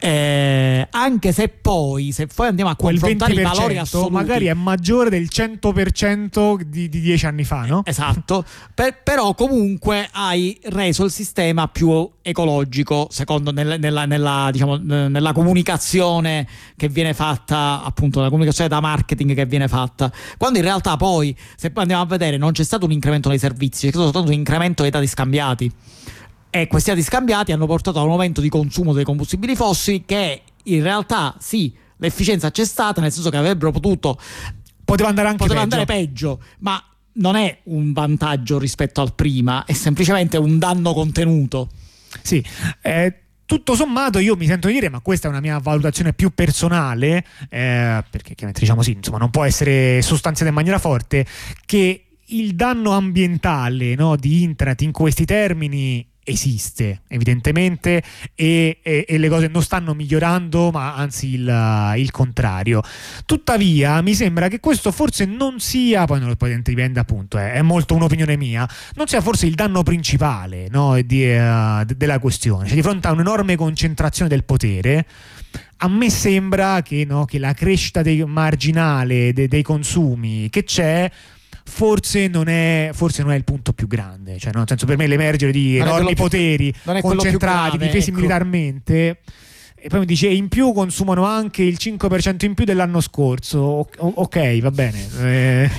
Eh, anche se poi, se poi andiamo a confrontare i valori assoluti, magari è maggiore del 100% di, di dieci anni fa, no? Esatto, per, però comunque hai reso il sistema più ecologico, secondo nel, nella, nella, diciamo, nella comunicazione che viene fatta, appunto, la comunicazione da marketing che viene fatta. Quando in realtà poi, se poi andiamo a vedere, non c'è stato un incremento dei servizi, c'è stato soltanto un incremento dei dati scambiati e questi dati scambiati hanno portato a un aumento di consumo dei combustibili fossili che in realtà sì, l'efficienza c'è stata, nel senso che avrebbero potuto poteva andare anche poteva peggio. andare peggio, ma non è un vantaggio rispetto al prima, è semplicemente un danno contenuto. Sì, eh, tutto sommato io mi sento di dire, ma questa è una mia valutazione più personale, eh, perché chiaramente diciamo sì, insomma non può essere sostanziata in maniera forte, che il danno ambientale no, di internet in questi termini esiste evidentemente e, e, e, le cose non stanno migliorando ma anzi il, il, contrario. Tuttavia mi sembra che questo forse non sia poi, non, poi dipende appunto è, è, molto un'opinione mia non sia forse il danno principale no, di, uh, della questione. Cioè di fronte a un'enorme concentrazione del potere a me sembra che, no, che la crescita dei, marginale de, dei consumi che c'è forse non, è, forse non è il punto più grande. Cioè, no? Nel senso, per me l'emergere di non enormi poteri concentrati, grave, difesi ecco. militarmente E poi mi dice: in più consumano anche il 5% in più dell'anno scorso. O- ok, va bene. Eh,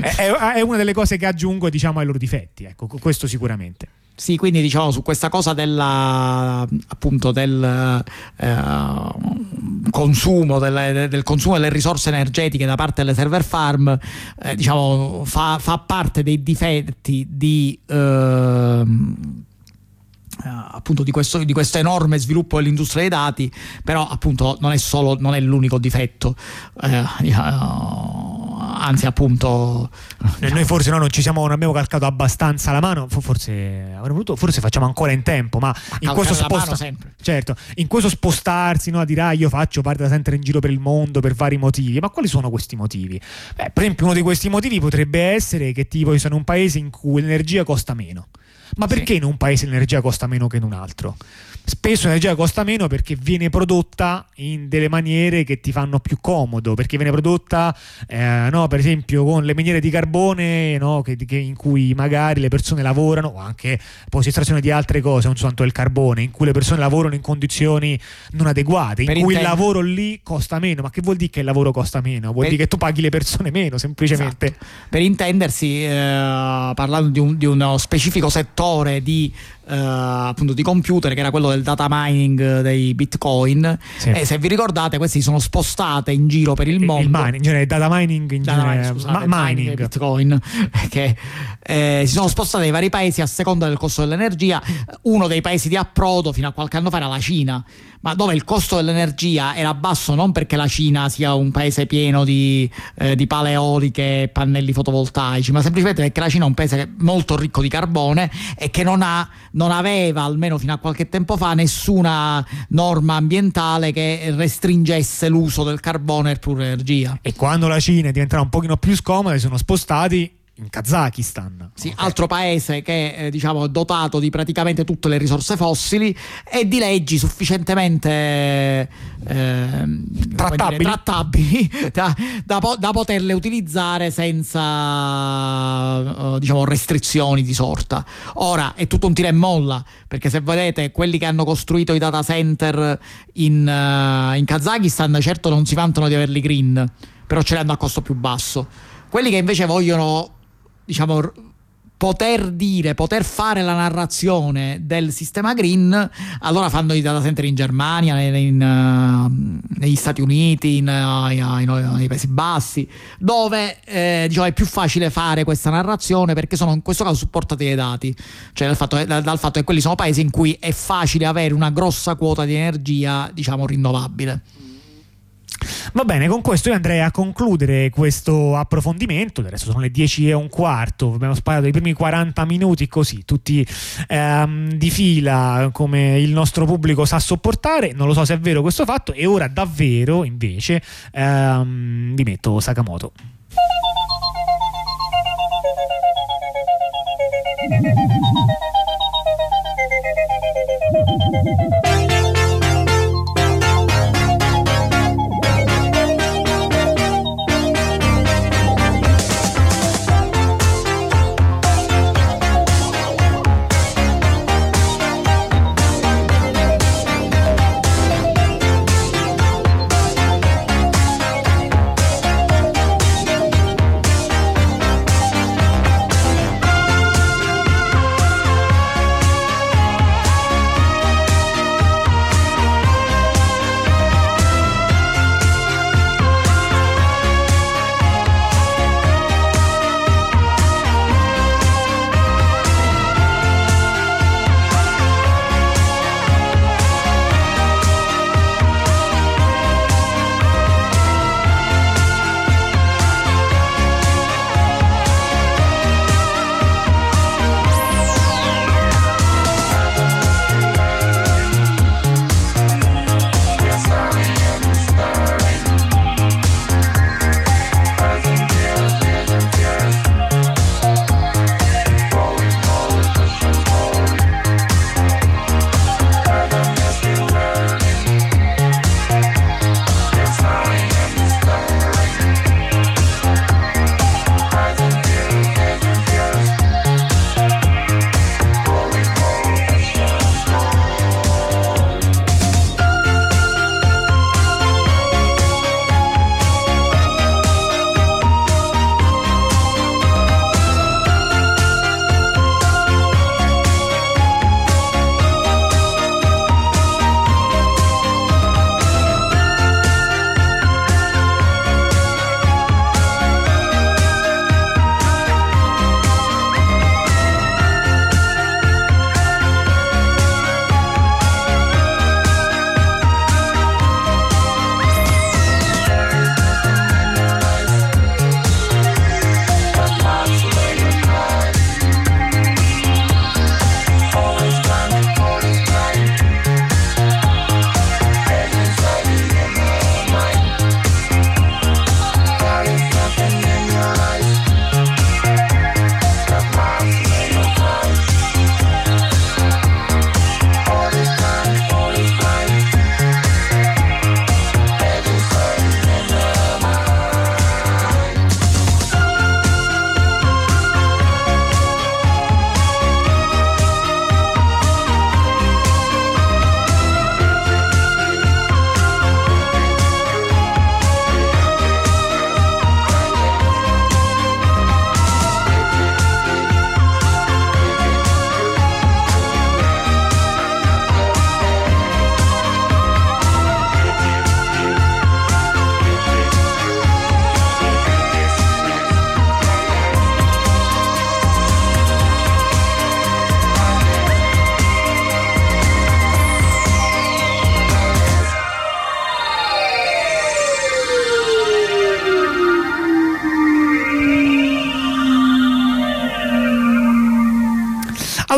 è, è, una delle cose che aggiungo, diciamo, ai loro difetti. Ecco, questo sicuramente. Sì, quindi diciamo su questa cosa della, appunto del eh, consumo, del, del, consumo delle risorse energetiche da parte delle server farm, eh, diciamo, fa, fa, parte dei difetti di eh, appunto di questo, di questo, enorme sviluppo dell'industria dei dati, però appunto non è, solo, non è l'unico difetto, uh, uh, anzi appunto... Diciamo. Noi forse no, non ci siamo, non abbiamo calcato abbastanza la mano, forse voluto, forse facciamo ancora in tempo, ma, ma in, questo sposta- certo, in questo spostarsi, no, a dire ah, io faccio parte da sempre in giro per il mondo per vari motivi, ma quali sono questi motivi? Beh, per esempio uno di questi motivi potrebbe essere che tipo io sono un paese in cui l'energia costa meno. Ma perché sì. in un paese l'energia costa meno che in un altro? Spesso l'energia costa meno perché viene prodotta in delle maniere che ti fanno più comodo, perché viene prodotta, eh, no, per esempio, con le miniere di carbone no, che, che in cui magari le persone lavorano, o anche poi estrazione di altre cose, non soltanto il carbone, in cui le persone lavorano in condizioni non adeguate, in per cui intend- il lavoro lì costa meno. Ma che vuol dire che il lavoro costa meno? Vuol per... dire che tu paghi le persone meno, semplicemente. Esatto. Per intendersi, eh, parlando di, un, di uno specifico settore di appunto di computer che era quello del data mining dei bitcoin sì. e se vi ricordate questi sono spostate in giro per il, il mondo il mining, in genere data mining in data genere, mining, scusate, ma- mining. mining bitcoin <laughs> che eh, si sono spostate nei vari paesi a seconda del costo dell'energia uno dei paesi di approdo fino a qualche anno fa era la Cina ma dove il costo dell'energia era basso non perché la Cina sia un paese pieno di, eh, di pale eoliche e pannelli fotovoltaici, ma semplicemente perché la Cina è un paese molto ricco di carbone e che non, ha, non aveva, almeno fino a qualche tempo fa, nessuna norma ambientale che restringesse l'uso del carbone per energia. E quando la Cina diventerà un pochino più scomoda, si sono spostati in Kazakistan. Sì, okay. altro paese che è eh, diciamo, dotato di praticamente tutte le risorse fossili e di leggi sufficientemente eh, trattabili, dire, trattabili <laughs> da, da, da, poterle utilizzare senza uh, diciamo, restrizioni di sorta. Ora è tutto un tira e molla perché se vedete quelli che hanno costruito i data center in, uh, in Kazakistan certo non si vantano di averli green, però ce li hanno a costo più basso. Quelli che invece vogliono diciamo, poter dire, poter fare la narrazione del sistema green, allora fanno i data center in Germania, in, in, uh, negli Stati Uniti, in, uh, nei Paesi Bassi, dove eh, diciamo, è più facile fare questa narrazione perché sono in questo caso supportati dai dati, cioè dal fatto, dal, dal fatto che quelli sono paesi in cui è facile avere una grossa quota di energia diciamo, rinnovabile. Va bene, con questo io andrei a concludere questo approfondimento. Adesso sono le 10 e un quarto, abbiamo sparato i primi 40 minuti così, tutti ehm, di fila come il nostro pubblico sa sopportare. Non lo so se è vero questo fatto e ora davvero invece ehm, vi metto Sakamoto. Thank you.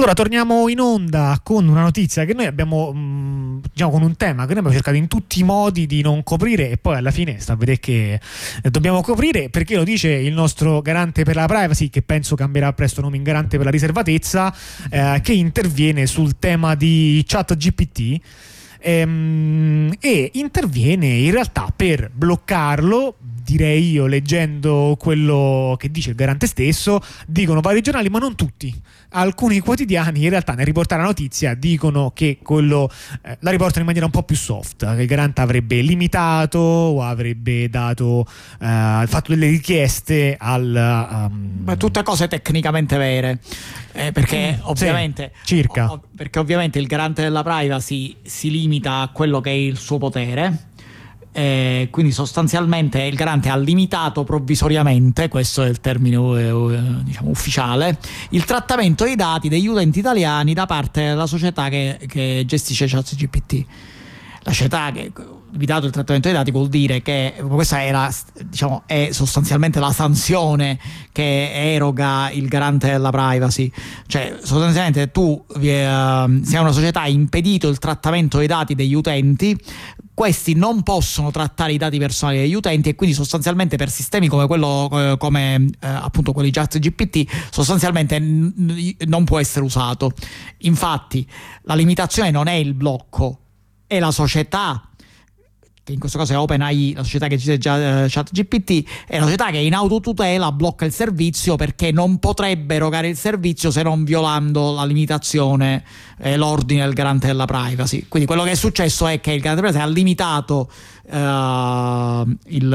Allora torniamo in onda con una notizia che noi abbiamo, mh, mm, diciamo con un tema che noi abbiamo cercato in tutti i modi di non coprire e poi alla fine sta a vedere che eh, dobbiamo coprire perché lo dice il nostro garante per la privacy che penso cambierà presto nome in garante per la riservatezza eh, che interviene sul tema di chat GPT ehm, e interviene in realtà per bloccarlo direi io leggendo quello che dice il garante stesso dicono vari giornali ma non tutti alcuni quotidiani in realtà nel riportare la notizia dicono che quello eh, la riportano in maniera un po' più soft, che il garante avrebbe limitato o avrebbe dato eh, fatto delle richieste al um... tutte cose tecnicamente vere. Eh, perché, mm, ovviamente, sì, circa. O, perché ovviamente il garante della privacy si limita a quello che è il suo potere eh, quindi sostanzialmente il garante ha limitato provvisoriamente, questo è il termine eh, diciamo, ufficiale, il trattamento dei dati degli utenti italiani da parte della società che, che gestisce ChatGPT. La società che limitato il trattamento dei dati vuol dire che questa è, diciamo, è sostanzialmente la sanzione che eroga il garante della privacy. Cioè, sostanzialmente tu uh, sei una società, hai impedito il trattamento dei dati degli utenti, questi non possono trattare i dati personali degli utenti e quindi sostanzialmente per sistemi come quello eh, come eh, appunto quelli chat GPT sostanzialmente n- non può essere usato. Infatti la limitazione non è il blocco è la società che in questo caso è OpenAI, la società che gestisce già eh, ChatGPT, è una società che in autotutela blocca il servizio perché non potrebbe erogare il servizio se non violando la limitazione, eh, l'ordine del garante della privacy. Quindi quello che è successo è che il garante della privacy ha limitato eh, il,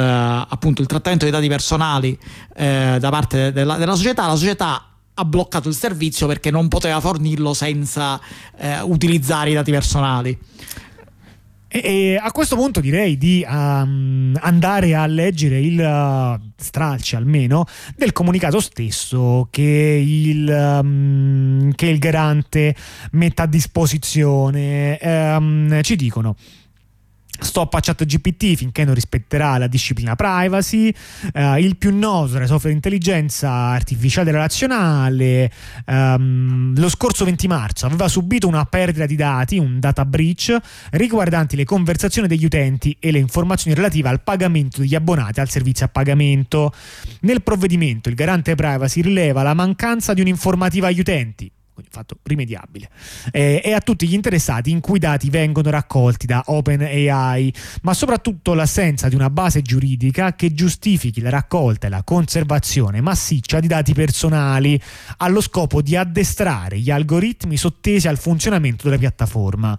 appunto, il trattamento dei dati personali eh, da parte della, della società, la società ha bloccato il servizio perché non poteva fornirlo senza eh, utilizzare i dati personali. E, a questo punto direi di um, andare a leggere il uh, stralcio almeno del comunicato stesso che il, um, che il garante mette a disposizione. Um, ci dicono Stop a chat GPT finché non rispetterà la disciplina privacy, uh, il più noto software di intelligenza artificiale relazionale. Um, lo scorso 20 marzo aveva subito una perdita di dati, un data breach, riguardanti le conversazioni degli utenti e le informazioni relative al pagamento degli abbonati al servizio a pagamento. Nel provvedimento il garante privacy rileva la mancanza di un'informativa agli utenti quindi fatto rimediabile, eh, e a tutti gli interessati in cui i dati vengono raccolti da OpenAI, ma soprattutto l'assenza di una base giuridica che giustifichi la raccolta e la conservazione massiccia di dati personali allo scopo di addestrare gli algoritmi sottesi al funzionamento della piattaforma.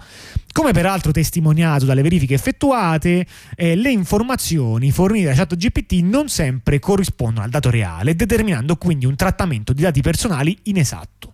Come peraltro testimoniato dalle verifiche effettuate, eh, le informazioni fornite da ChatGPT non sempre corrispondono al dato reale, determinando quindi un trattamento di dati personali inesatto.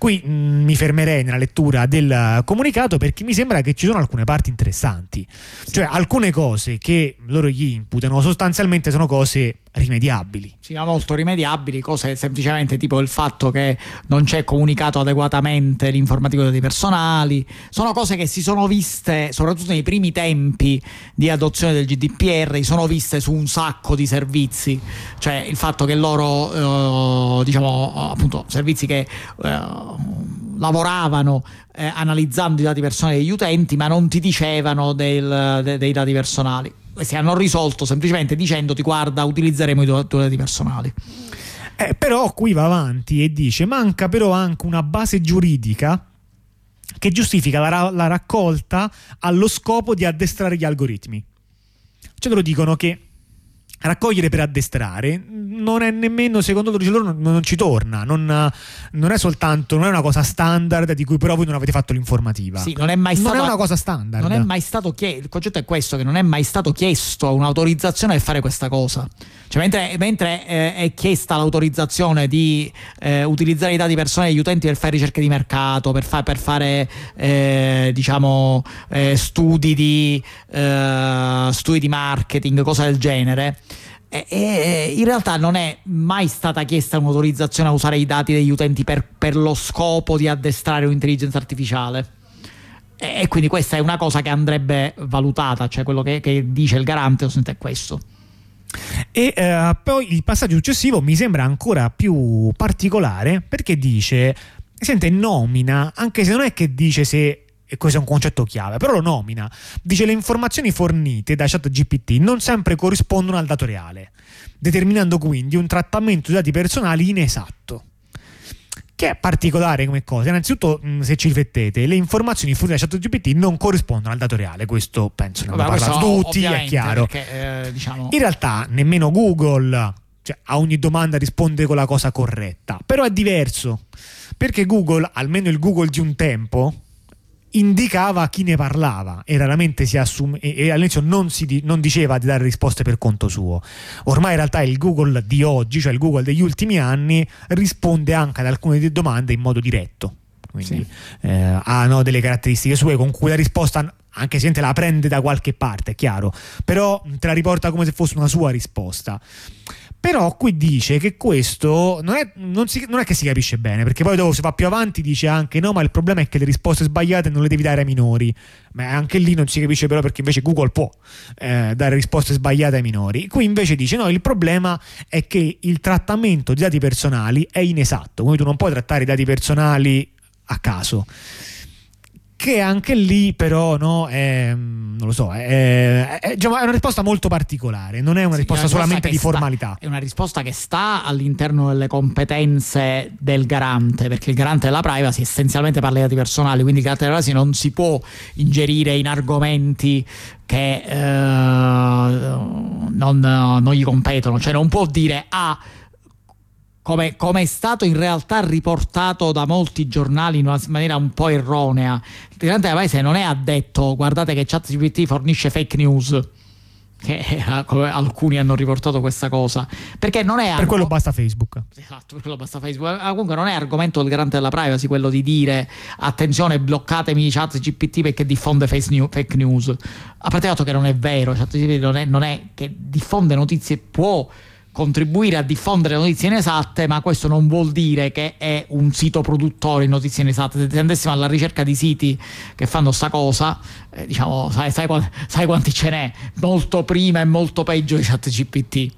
Qui mh, mm, mi fermerei nella lettura del comunicato perché mi sembra che ci sono alcune parti interessanti, cioè alcune cose che loro gli imputano sostanzialmente sono cose rimediabili. Sì, ma molto rimediabili, cose semplicemente tipo il fatto che non c'è comunicato adeguatamente l'informativo dei personali, sono cose che si sono viste, soprattutto nei primi tempi di adozione del GDPR, si sono viste su un sacco di servizi, cioè il fatto che loro, eh, diciamo, appunto, servizi che... Eh, lavoravano eh, analizzando i dati personali degli utenti, ma non ti dicevano del, de, dei dati personali questi hanno risolto semplicemente dicendoti guarda utilizzeremo i tuoi dati personali. Eh, però qui va avanti e dice manca però anche una base giuridica che giustifica la, la raccolta allo scopo di addestrare gli algoritmi. Cioè loro dicono che raccogliere per addestrare non è nemmeno secondo loro non, non ci torna non, non, è soltanto non è una cosa standard di cui però voi non avete fatto l'informativa. Sì, non è mai stato non è una cosa standard. non è mai stato chiesto il concetto è questo che non è mai stato chiesto un'autorizzazione per fare questa cosa. Cioè, mentre, mentre eh, è chiesta l'autorizzazione di eh, utilizzare i dati personali degli utenti per fare ricerche di mercato per, fa, per fare eh, diciamo eh, studi di eh, studi di marketing cose del genere e, e, in realtà non è mai stata chiesta un'autorizzazione a usare i dati degli utenti per, per lo scopo di addestrare un'intelligenza artificiale. E, e, quindi questa è una cosa che andrebbe valutata, cioè quello che, che dice il garante è questo. E eh, poi il passaggio successivo mi sembra ancora più particolare perché dice sente nomina, anche se non è che dice se e questo è un concetto chiave, però lo nomina. Dice le informazioni fornite da ChatGPT non sempre corrispondono al dato reale, determinando quindi un trattamento di dati personali inesatto. Che è particolare come cosa. Innanzitutto, se ci riflettete, le informazioni fornite da ChatGPT non corrispondono al dato reale. Questo penso ne abbiamo parlato tutti, è chiaro. Perché, eh, diciamo... In realtà, nemmeno Google cioè, a ogni domanda risponde con la cosa corretta. Però è diverso. Perché Google, almeno il Google di un tempo, indicava chi ne parlava e raramente si assume e, all'inizio non, si, non diceva di dare risposte per conto suo. Ormai in realtà il Google di oggi, cioè il Google degli ultimi anni, risponde anche ad alcune domande in modo diretto. Quindi sì. eh, hanno delle caratteristiche sue con cui la risposta anche se te la prende da qualche parte, è chiaro, però te la riporta come se fosse una sua risposta. Però qui dice che questo non è, non, si, non è, che si capisce bene, perché poi dopo se va più avanti dice anche no, ma il problema è che le risposte sbagliate non le devi dare ai minori. Ma anche lì non si capisce però perché invece Google può eh, dare risposte sbagliate ai minori. Qui invece dice no, il problema è che il trattamento di dati personali è inesatto, quindi tu non puoi trattare i dati personali a caso che anche lì però no, è, non lo so, è, è, diciamo, è, una risposta molto particolare, non è una sì, risposta una solamente di sta, formalità. È una risposta che sta all'interno delle competenze del garante, perché il garante della privacy essenzialmente parla di dati personali, quindi il garante della privacy non si può ingerire in argomenti che eh, non, non, gli competono, cioè non può dire ah come, come, è stato in realtà riportato da molti giornali in una maniera un po' erronea. Il Grande Paese non è addetto, guardate che ChatGPT fornisce fake news. Che eh, alcuni hanno riportato questa cosa perché non è per arg- quello basta Facebook esatto per quello basta Facebook ma comunque non è argomento del garante della privacy quello di dire attenzione bloccatemi chat GPT perché diffonde fake news a parte il fatto che non è vero chat GPT non è, non è che diffonde notizie può contribuire a diffondere notizie inesatte, ma questo non vuol dire che è un sito produttore di notizie inesatte. Se andessimo alla ricerca di siti che fanno sta cosa, eh, diciamo, sai, sai, sai, quanti ce n'è? Molto prima e molto peggio di ChatGPT.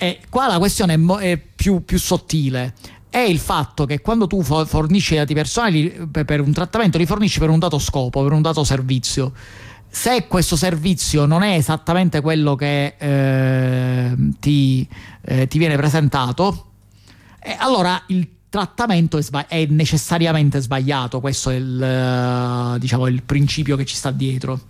E qua la questione è, mo- è più, più sottile è il fatto che quando tu fornisci dati personali per un trattamento li fornisci per un dato scopo, per un dato servizio se questo servizio non è esattamente quello che eh, ti, eh, ti, viene presentato, eh, allora il trattamento è, sbagli- è, necessariamente sbagliato. Questo è il, eh, diciamo, il principio che ci sta dietro.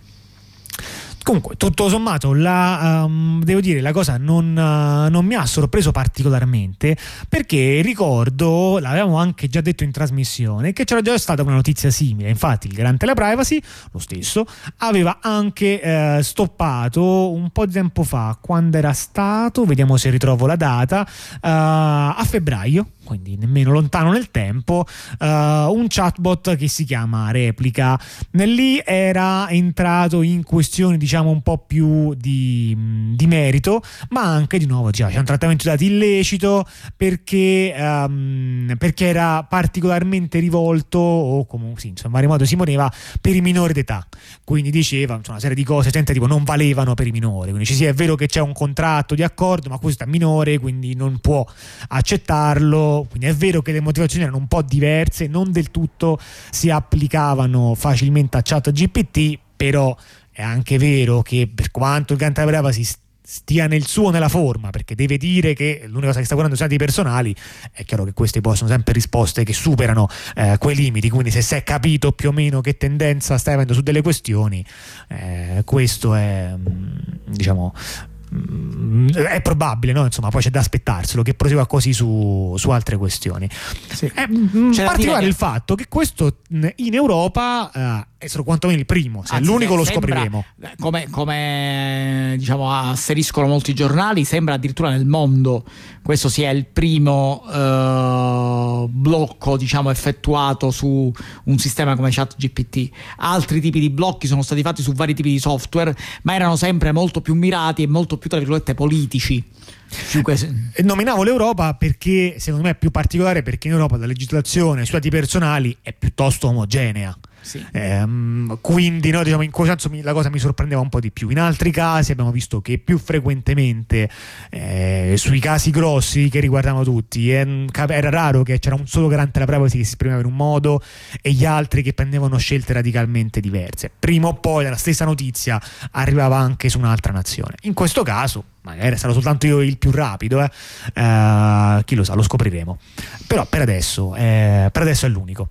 Comunque, tutto sommato, la, um, devo dire, la cosa non, uh, non, mi ha sorpreso particolarmente perché ricordo, l'avevamo anche già detto in trasmissione, che c'era già stata una notizia simile. Infatti, il garante della privacy, lo stesso, aveva anche uh, stoppato un po' di tempo fa, quando era stato, vediamo se ritrovo la data, uh, a febbraio quindi nemmeno lontano nel tempo, uh, un chatbot che si chiama Replica. Lì era entrato in questioni diciamo un po' più di, di merito, ma anche di nuovo cioè, c'è un trattamento di dati illecito perché, um, perché era particolarmente rivolto o comunque sì, insomma, in vario modo si poneva per i minori d'età. Quindi diceva insomma, una serie di cose gente, tipo non valevano per i minori. Quindi ci sì, è vero che c'è un contratto di accordo, ma questo è minore, quindi non può accettarlo quindi è vero che le motivazioni erano un po' diverse, non del tutto si applicavano facilmente a chat GPT, però è anche vero che per quanto il Ganta Brava si stia nel suo nella forma perché deve dire che l'unica cosa che sta guardando sono i dati personali è chiaro che queste poi sono sempre risposte che superano eh, quei limiti. Quindi se si è capito più o meno che tendenza stai avendo su delle questioni eh, questo è mm, diciamo è probabile, no? Insomma, poi c'è da aspettarselo che prosegua così su, su altre questioni. Sì. È mm, particolare che... il fatto che questo in Europa eh, è solo quantomeno il primo, se Anzi, è l'unico lo sembra, scopriremo. Come, come diciamo, asseriscono molti giornali, sembra addirittura nel mondo questo sia il primo eh, blocco diciamo, effettuato su un sistema come ChatGPT. Altri tipi di blocchi sono stati fatti su vari tipi di software, ma erano sempre molto più mirati e molto più, tra virgolette, politici. Nominavo l'Europa perché secondo me è più particolare perché in Europa la legislazione sui dati personali è piuttosto omogenea Sì. Ehm, quindi no, diciamo, in quel senso mi, la cosa mi sorprendeva un po' di più. In altri casi abbiamo visto che più frequentemente eh, sui casi grossi che riguardavano tutti eh, era raro che c'era un solo garante della privacy che si esprimeva in un modo e gli altri che prendevano scelte radicalmente diverse. Prima o poi la stessa notizia arrivava anche su un'altra nazione. In questo caso magari sarò soltanto io il più rapido, eh. Uh, chi lo sa, lo scopriremo. Però per adesso, eh, per adesso è l'unico.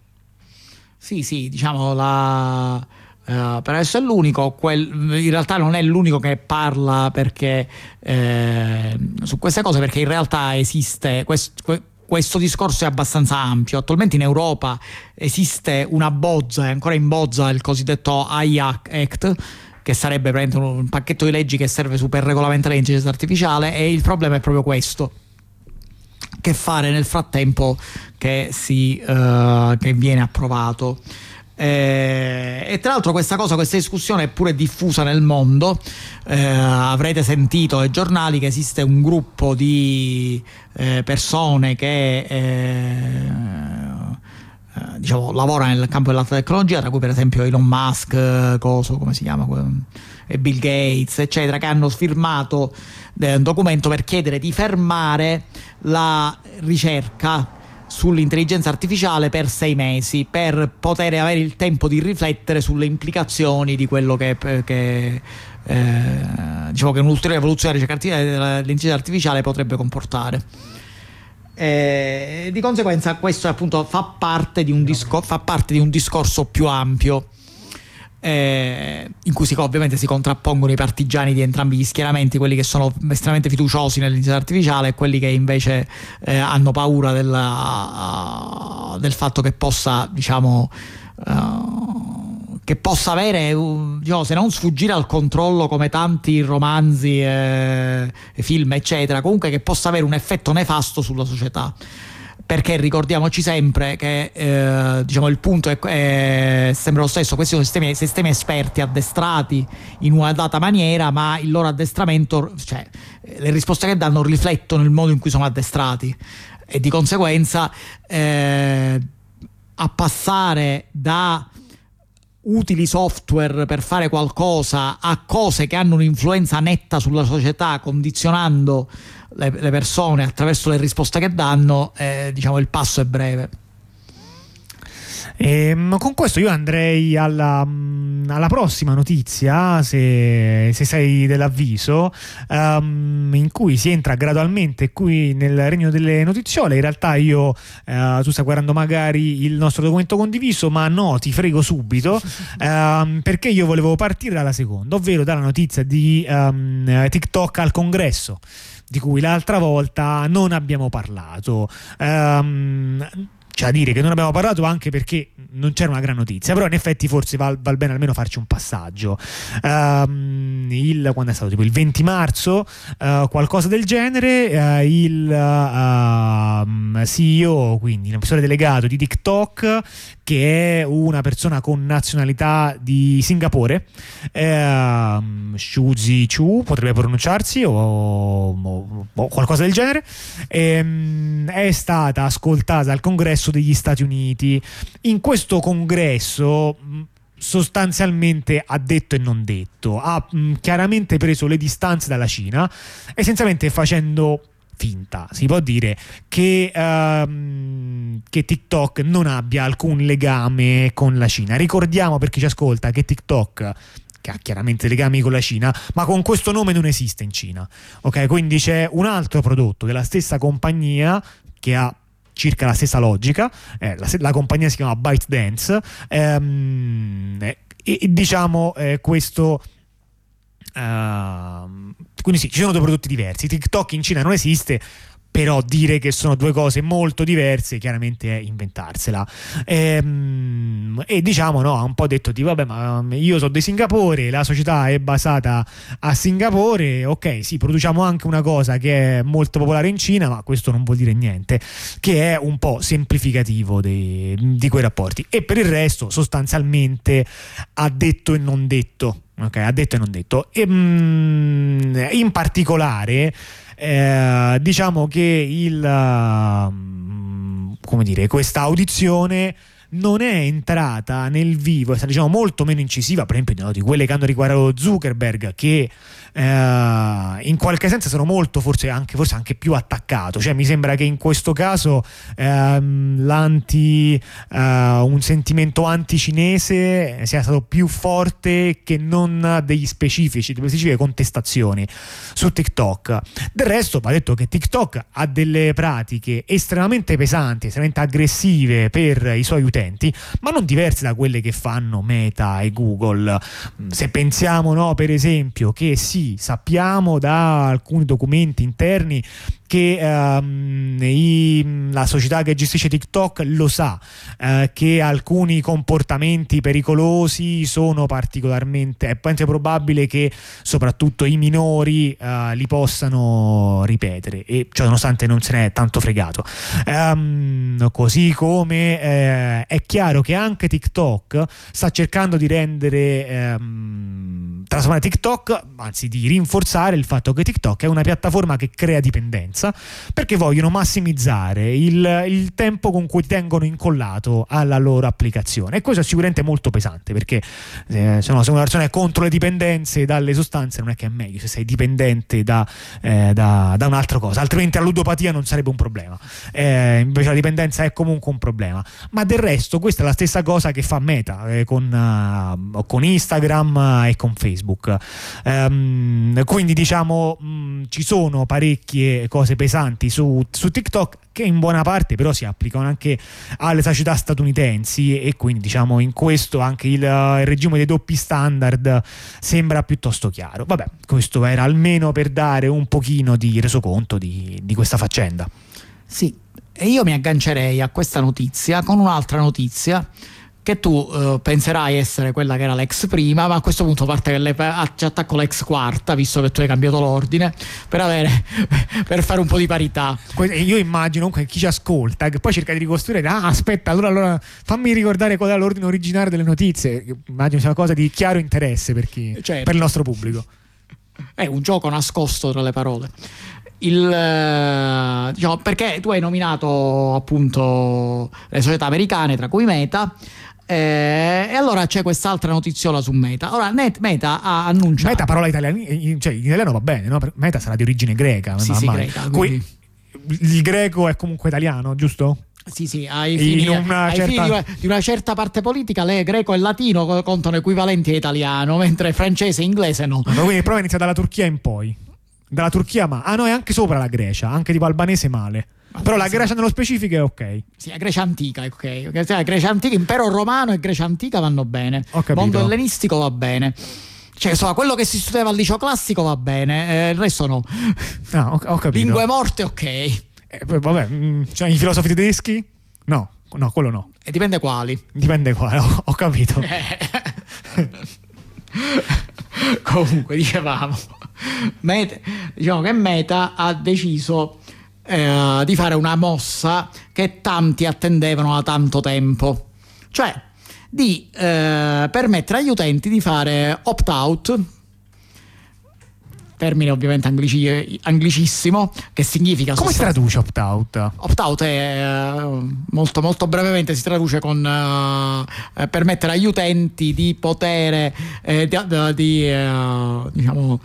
Sì, sì, diciamo la... Uh, per adesso è l'unico, quel, in realtà non è l'unico che parla perché, eh, su queste cose perché in realtà esiste questo, questo discorso è abbastanza ampio. Attualmente in Europa esiste una bozza, è ancora in bozza il cosiddetto IAC Act che sarebbe un pacchetto di leggi che serve su per regolamentare l'intelligenza artificiale e il problema è proprio questo che fare nel frattempo che, si, uh, che viene approvato. Eh, e tra l'altro questa cosa, questa discussione è pure diffusa nel mondo. Eh, avrete sentito ai giornali che esiste un gruppo di eh, persone che eh, eh, diciamo, lavora nel campo della tecnologia, tra cui per esempio Elon Musk, coso, come si chiama, e Bill Gates, eccetera, che hanno firmato eh, un documento per chiedere di fermare la ricerca sull'intelligenza artificiale per sei mesi per poter avere il tempo di riflettere sulle implicazioni di quello che, che eh, diciamo che un'ulteriore evoluzione dell'intelligenza artificiale potrebbe comportare. Eh, di conseguenza questo appunto fa parte di un, discor- fa parte di un discorso più ampio eh, in cui si, ovviamente si contrappongono i partigiani di entrambi gli schieramenti, quelli che sono estremamente fiduciosi nell'intelligenza artificiale e quelli che invece eh, hanno paura della, del fatto che possa, diciamo, uh, che possa avere, diciamo, se non sfuggire al controllo come tanti romanzi, e film, eccetera, comunque che possa avere un effetto nefasto sulla società. Perché ricordiamoci sempre che eh, diciamo, il punto è, è, sempre lo stesso, questi sono sistemi, sistemi, esperti addestrati in una data maniera, ma il loro addestramento, cioè le risposte che danno riflettono il modo in cui sono addestrati. E di conseguenza eh, a passare da utili software per fare qualcosa a cose che hanno un'influenza netta sulla società, condizionando le, le persone attraverso le risposte che danno, eh, diciamo il passo è breve. E, ehm, con questo io andrei alla, mm, alla prossima notizia, se, se sei dell'avviso, um, in cui si entra gradualmente qui nel regno delle notiziole. In realtà io, uh, tu stai guardando magari il nostro documento condiviso, ma no, ti frego subito, um, <laughs> perché io volevo partire dalla seconda, ovvero dalla notizia di um, TikTok al congresso di cui l'altra volta non abbiamo parlato. Um, c'è da dire che non abbiamo parlato anche perché non c'era una gran notizia, però in effetti forse val, val bene almeno farci un passaggio. Um, il, quando è stato? Tipo il 20 marzo, uh, qualcosa del genere, uh, il uh, CEO, quindi l'amministratore delegato di TikTok, che è una persona con nazionalità di Singapore, eh, Shuzi Chu potrebbe pronunciarsi o, o, o qualcosa del genere, ehm, è stata ascoltata al congresso degli Stati Uniti. In questo congresso sostanzialmente ha detto e non detto, ha mh, chiaramente preso le distanze dalla Cina, essenzialmente facendo finta, si può dire che, um, che, TikTok non abbia alcun legame con la Cina. Ricordiamo per chi ci ascolta che TikTok che ha chiaramente legami con la Cina, ma con questo nome non esiste in Cina. Ok, quindi c'è un altro prodotto della stessa compagnia che ha circa la stessa logica, eh, la, la, compagnia si chiama ByteDance ehm, e, e, diciamo eh, questo Uh, quindi sì, ci sono due prodotti diversi. TikTok in Cina non esiste, però dire che sono due cose molto diverse chiaramente è inventarsela. E, ehm, e diciamo no ha un po' detto di vabbè ma um, io sono di Singapore la società è basata a Singapore ok sì produciamo anche una cosa che è molto popolare in Cina ma questo non vuol dire niente che è un po' semplificativo dei, di quei rapporti. E per il resto sostanzialmente ha detto e non detto ok ha detto e non detto. E, mm, in particolare eh, diciamo che il, uh, come dire, questa audizione non è entrata nel vivo, è stata diciamo molto meno incisiva, per esempio di quelle che hanno riguardato Zuckerberg che eh, in qualche senso sono molto forse anche, forse anche, più attaccato. Cioè mi sembra che in questo caso ehm, l'anti eh, un sentimento anti-cinese sia stato più forte che non degli specifici delle specifiche contestazioni su TikTok. Del resto va detto che TikTok ha delle pratiche estremamente pesanti estremamente aggressive per i suoi utenti ma non diverse da quelle che fanno Meta e Google. Se pensiamo no, per esempio che sì sappiamo da alcuni documenti interni che um, i, la società che gestisce TikTok lo sa uh, che alcuni comportamenti pericolosi sono particolarmente è probabile che soprattutto i minori uh, li possano ripetere. E ciò nonostante non se ne è tanto fregato. Um, così come uh, è chiaro che anche TikTok sta cercando di rendere um, trasformare TikTok anzi di rinforzare il fatto che TikTok è una piattaforma che crea dipendenza sicurezza perché vogliono massimizzare il, il, tempo con cui tengono incollato alla loro applicazione. E questo è sicuramente molto pesante perché eh, se, no, se una persona è contro le dipendenze dalle sostanze non è che è meglio se sei dipendente da, eh, da, da un'altra cosa. Altrimenti la ludopatia non sarebbe un problema. Eh, invece la dipendenza è comunque un problema. Ma del resto questa è la stessa cosa che fa Meta eh, con, uh, con, Instagram e con Facebook. Um, quindi diciamo mh, ci sono parecchie cose cose pesanti su, su TikTok che in buona parte però si applicano anche alle società statunitensi e quindi diciamo in questo anche il, il, regime dei doppi standard sembra piuttosto chiaro. Vabbè, questo era almeno per dare un pochino di resoconto di, di questa faccenda. Sì, e io mi aggancerei a questa notizia con un'altra notizia che tu uh, penserai essere quella che era l'ex prima, ma a questo punto parte che le, ci attacco l'ex quarta, visto che tu hai cambiato l'ordine, per, avere, <laughs> per fare un po' di parità. Io immagino che chi ci ascolta, che poi cerca di ricostruire, ah aspetta, allora, allora fammi ricordare qual è l'ordine originale delle notizie, immagino sia una cosa di chiaro interesse per, chi, certo. per il nostro pubblico. È un gioco nascosto tra le parole. Il, eh, diciamo, perché tu hai nominato appunto le società americane, tra cui Meta, eh, e allora c'è quest'altra notiziola su Meta. Ora, Net, Meta ha annunciato. Meta, parola italiana, cioè in italiano va bene, no? Meta sarà di origine greca. Sì, sì, greca quindi... Il greco è comunque italiano, giusto? Sì, sì, ai fini, ai certa... fini di, una, una, certa parte politica, le greco e latino contano equivalenti a italiano, <laughs> mentre francese e inglese no. Ma quindi però inizia dalla Turchia in poi. Dalla Turchia, ma. Ah, no, è anche sopra la Grecia, anche tipo albanese male. Però la Grecia nello specifico è ok. Sì, la Grecia antica è ok. La Grecia antica, impero romano e Grecia antica vanno bene. Mondo ellenistico va bene. Cioè, insomma, quello che si studiava al liceo classico va bene, eh, il resto no. Ah, ho, ho capito. Lingue morte, ok. Eh, vabbè, cioè, i filosofi tedeschi? No, no, quello no. E dipende quali. Dipende quali, <laughs> ho, ho capito. Comunque, dicevamo, Meta, diciamo che Meta ha deciso eh, di fare una mossa che tanti attendevano da tanto tempo, cioè di eh, permettere agli utenti di fare opt-out termine ovviamente anglici, anglicissimo, che significa... Come si traduce opt-out? Opt-out è molto, molto brevemente si traduce con uh, permettere agli utenti di poter, eh, di, di uh, diciamo...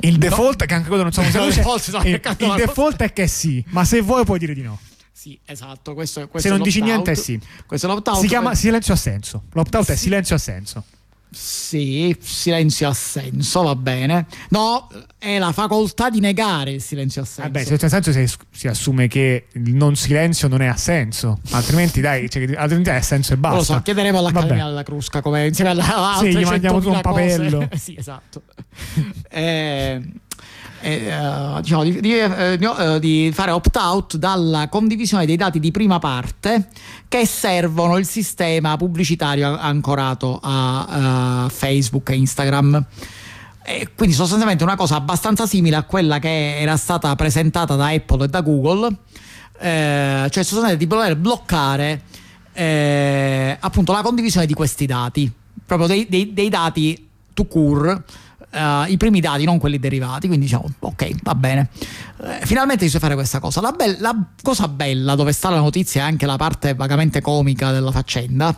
Il default, no. che anche quello non so come si traduce, no, il, il default è che sì, ma se vuoi puoi dire di no. Sì, esatto. Questo, questo se non dici niente è sì. Questo è l'opt-out. Si chiama silenzio assenso. L'opt-out sì. è silenzio assenso. Sì, silenzio assenso, va bene. No, è la facoltà di negare il silenzio assenso. Vabbè, silenzio assenso si, si assume che il non silenzio non è assenso, altrimenti dai, cioè, altrimenti è assenso e basta. Lo so, chiederemo all'Accademia della Crusca come insieme alla Sì, gli mandiamo un papello. <laughs> sì, esatto. eh, eh, diciamo, di, di, eh, eh, di, fare opt-out dalla condivisione dei dati di prima parte che servono il sistema pubblicitario ancorato a, a Facebook e Instagram. E quindi sostanzialmente una cosa abbastanza simile a quella che era stata presentata da Apple e da Google, eh, cioè sostanzialmente di poter bloccare eh, appunto la condivisione di questi dati, proprio dei, dei, dei dati to cure uh, i primi dati, non quelli derivati, quindi diciamo ok, va bene. Eh, finalmente si fare questa cosa. La, be- la cosa bella, dove sta la notizia e anche la parte vagamente comica della faccenda,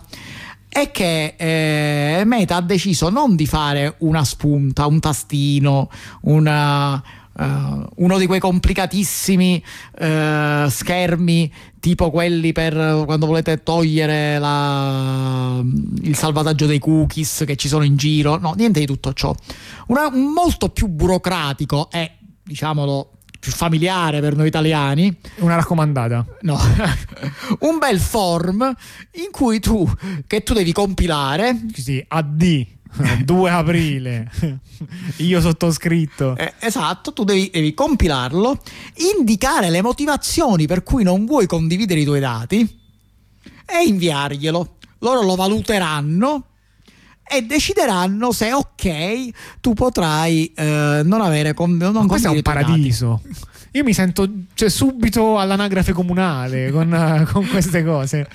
è che eh, Meta ha deciso non di fare una spunta, un tastino, una, uh, uno di quei complicatissimi uh, schermi tipo quelli per quando volete togliere la, il salvataggio dei cookies che ci sono in giro, no, niente di tutto ciò. Una, molto più burocratico e diciamolo più familiare per noi italiani. Una raccomandata. No, <laughs> un bel form in cui tu, che tu devi compilare. Sì, AD. <laughs> 2 aprile, <laughs> io sottoscritto. Eh, esatto, tu devi, devi, compilarlo, indicare le motivazioni per cui non vuoi condividere i tuoi dati e inviarglielo. Loro lo valuteranno e decideranno se ok tu potrai eh, non avere con, non questo è un paradiso io mi sento cioè, subito all'anagrafe comunale con, <laughs> con queste cose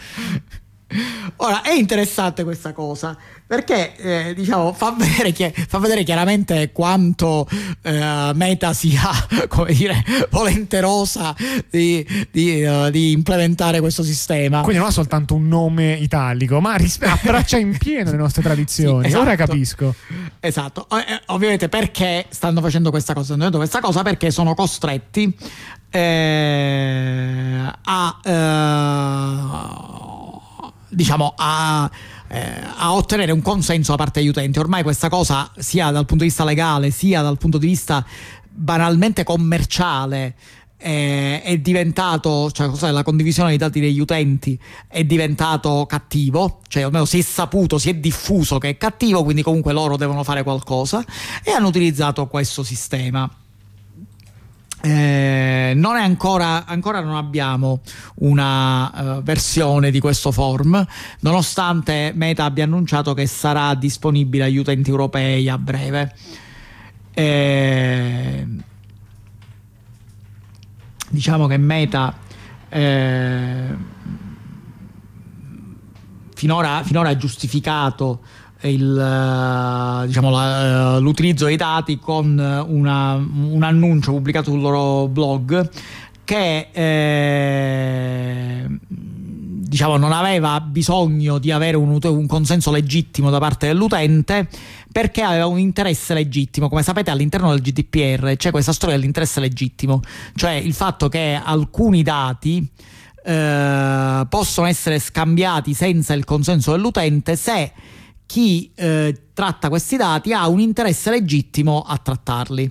Ora è interessante questa cosa perché eh, diciamo, fa, vedere chi- fa, vedere chiaramente quanto eh, Meta sia <laughs> come dire, volenterosa di, di, uh, di, implementare questo sistema. Quindi non ha soltanto un nome italico, ma ris- <laughs> abbraccia in pieno le nostre tradizioni. sì, esatto. Ora capisco. Esatto, eh, ovviamente perché stanno facendo questa cosa? Stanno facendo questa cosa perché sono costretti eh, a eh, diciamo, a, eh, a, ottenere un consenso da parte degli utenti. Ormai questa cosa, sia dal punto di vista legale, sia dal punto di vista banalmente commerciale, eh, è diventato, cioè cos'è, la condivisione dei dati degli utenti è diventato cattivo, cioè almeno si è saputo, si è diffuso che è cattivo, quindi comunque loro devono fare qualcosa e hanno utilizzato questo sistema. Eh, non è ancora, ancora non abbiamo una uh, versione di questo form, nonostante Meta abbia annunciato che sarà disponibile agli utenti europei a breve. Eh, diciamo che Meta eh, finora, finora ha giustificato il, eh, diciamo, la, eh, l'utilizzo dei dati con una, un annuncio pubblicato sul loro blog che eh, diciamo, non aveva bisogno di avere un, un, consenso legittimo da parte dell'utente perché aveva un interesse legittimo. Come sapete all'interno del GDPR c'è questa storia dell'interesse legittimo, cioè il fatto che alcuni dati eh, possono essere scambiati senza il consenso dell'utente se chi eh, tratta questi dati ha un interesse legittimo a trattarli.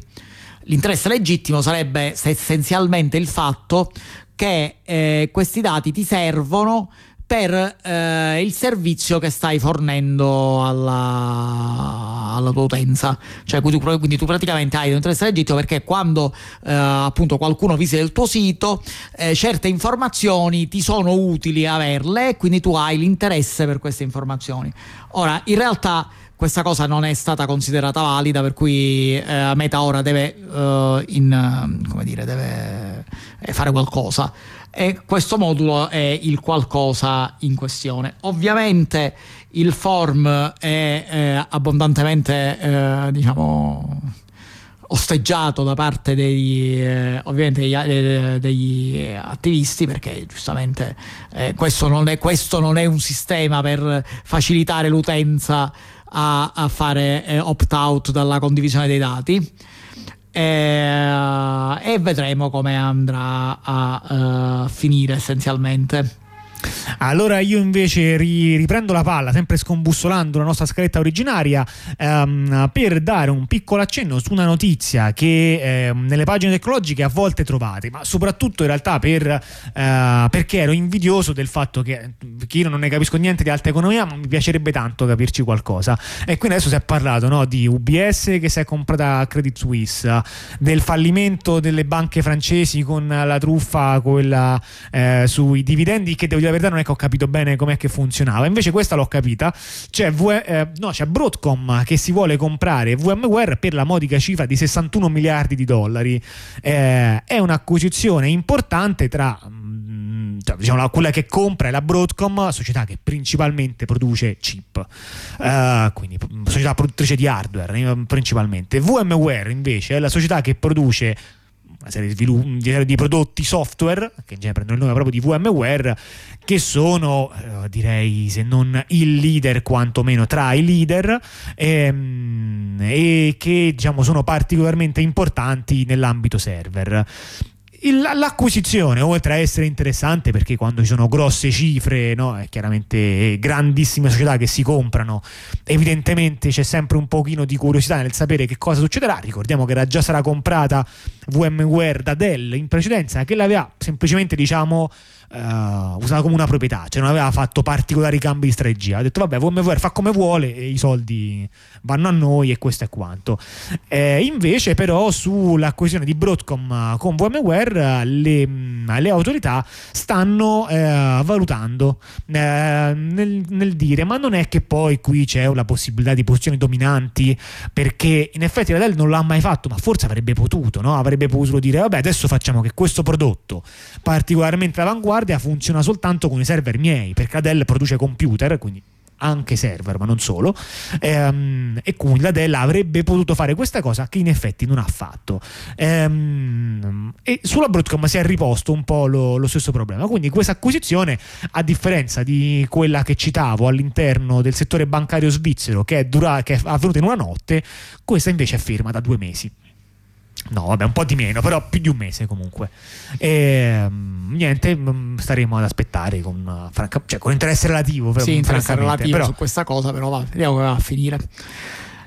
L'interesse legittimo sarebbe essenzialmente il fatto che eh, questi dati ti servono per eh, il servizio che stai fornendo alla, alla tua utenza. Cioè, quindi, quindi, tu praticamente hai un interesse legittimo perché quando eh, appunto qualcuno visita il tuo sito, eh, certe informazioni ti sono utili averle e quindi tu hai l'interesse per queste informazioni. Ora, in realtà questa cosa non è stata considerata valida, per cui eh, Meta ora deve, uh, in, dire, deve eh, fare qualcosa e questo modulo è il qualcosa in questione. Ovviamente il form è eh, abbondantemente eh, diciamo osteggiato da parte degli, eh, degli, eh, degli, attivisti perché giustamente eh, questo non, è, questo, non è, un sistema per facilitare l'utenza a, a fare eh, opt-out dalla condivisione dei dati e, e vedremo come andrà a uh, finire essenzialmente. Allora io invece ri- riprendo la palla, sempre scombussolando la nostra scaletta originaria, ehm, per dare un piccolo accenno su una notizia che ehm, nelle pagine tecnologiche a volte trovate, ma soprattutto in realtà per, eh, perché ero invidioso del fatto che, che, io non ne capisco niente di alta economia, ma mi piacerebbe tanto capirci qualcosa. E quindi adesso si è parlato no, di UBS che si è comprata Credit Suisse, del fallimento delle banche francesi con la truffa quella, eh, sui dividendi che devo dire la verità non è che ho capito bene com'è che funzionava. Invece questa l'ho capita. C'è, v- eh, no, c'è Broadcom che si vuole comprare VMware per la modica cifra di 61 miliardi di dollari. Eh, è un'acquisizione importante tra mm, diciamo, quella che compra è la Broadcom, società che principalmente produce chip, uh, quindi società produttrice di hardware eh, principalmente. VMware invece è la società che produce una serie di, di, prodotti software, che in genere prendono il nome proprio di VMware, che sono, eh, direi, se non il leader, quantomeno tra i leader, ehm, e che diciamo, sono particolarmente importanti nell'ambito server l'acquisizione, oltre a essere interessante perché quando ci sono grosse cifre, no, è chiaramente grandissime società che si comprano, evidentemente c'è sempre un pochino di curiosità nel sapere che cosa succederà. Ricordiamo che era già stata comprata VMware da Dell in precedenza, che l'aveva semplicemente, diciamo, uh, usata come una proprietà, cioè non aveva fatto particolari cambi di strategia. Ha detto vabbè, VMware fa come vuole e i soldi vanno a noi e questo è quanto. Eh, invece però sull'acquisizione di Broadcom con VMware le, le autorità stanno eh, valutando eh, nel, nel, dire ma non è che poi qui c'è la possibilità di posizioni dominanti perché in effetti la Dell non l'ha mai fatto ma forse avrebbe potuto, no? avrebbe potuto dire vabbè adesso facciamo che questo prodotto particolarmente all'avanguardia salvaguardia funziona soltanto con i server miei, perché Adele produce computer, quindi anche server, ma non solo. Ehm, e quindi la Dell avrebbe potuto fare questa cosa che in effetti non ha fatto. Ehm, e sulla Broadcom si è riposto un po' lo, lo stesso problema. Quindi questa acquisizione, a differenza di quella che citavo all'interno del settore bancario svizzero, che è, dura- che è avvenuta in una notte, questa invece è ferma da due mesi. No, vabbè, un po' di meno, però più di un mese comunque. E, um, niente, um, staremo ad aspettare con, uh, franca, cioè, con interesse relativo. Sì, interesse relativo però... su questa cosa, però va, vediamo come va a finire.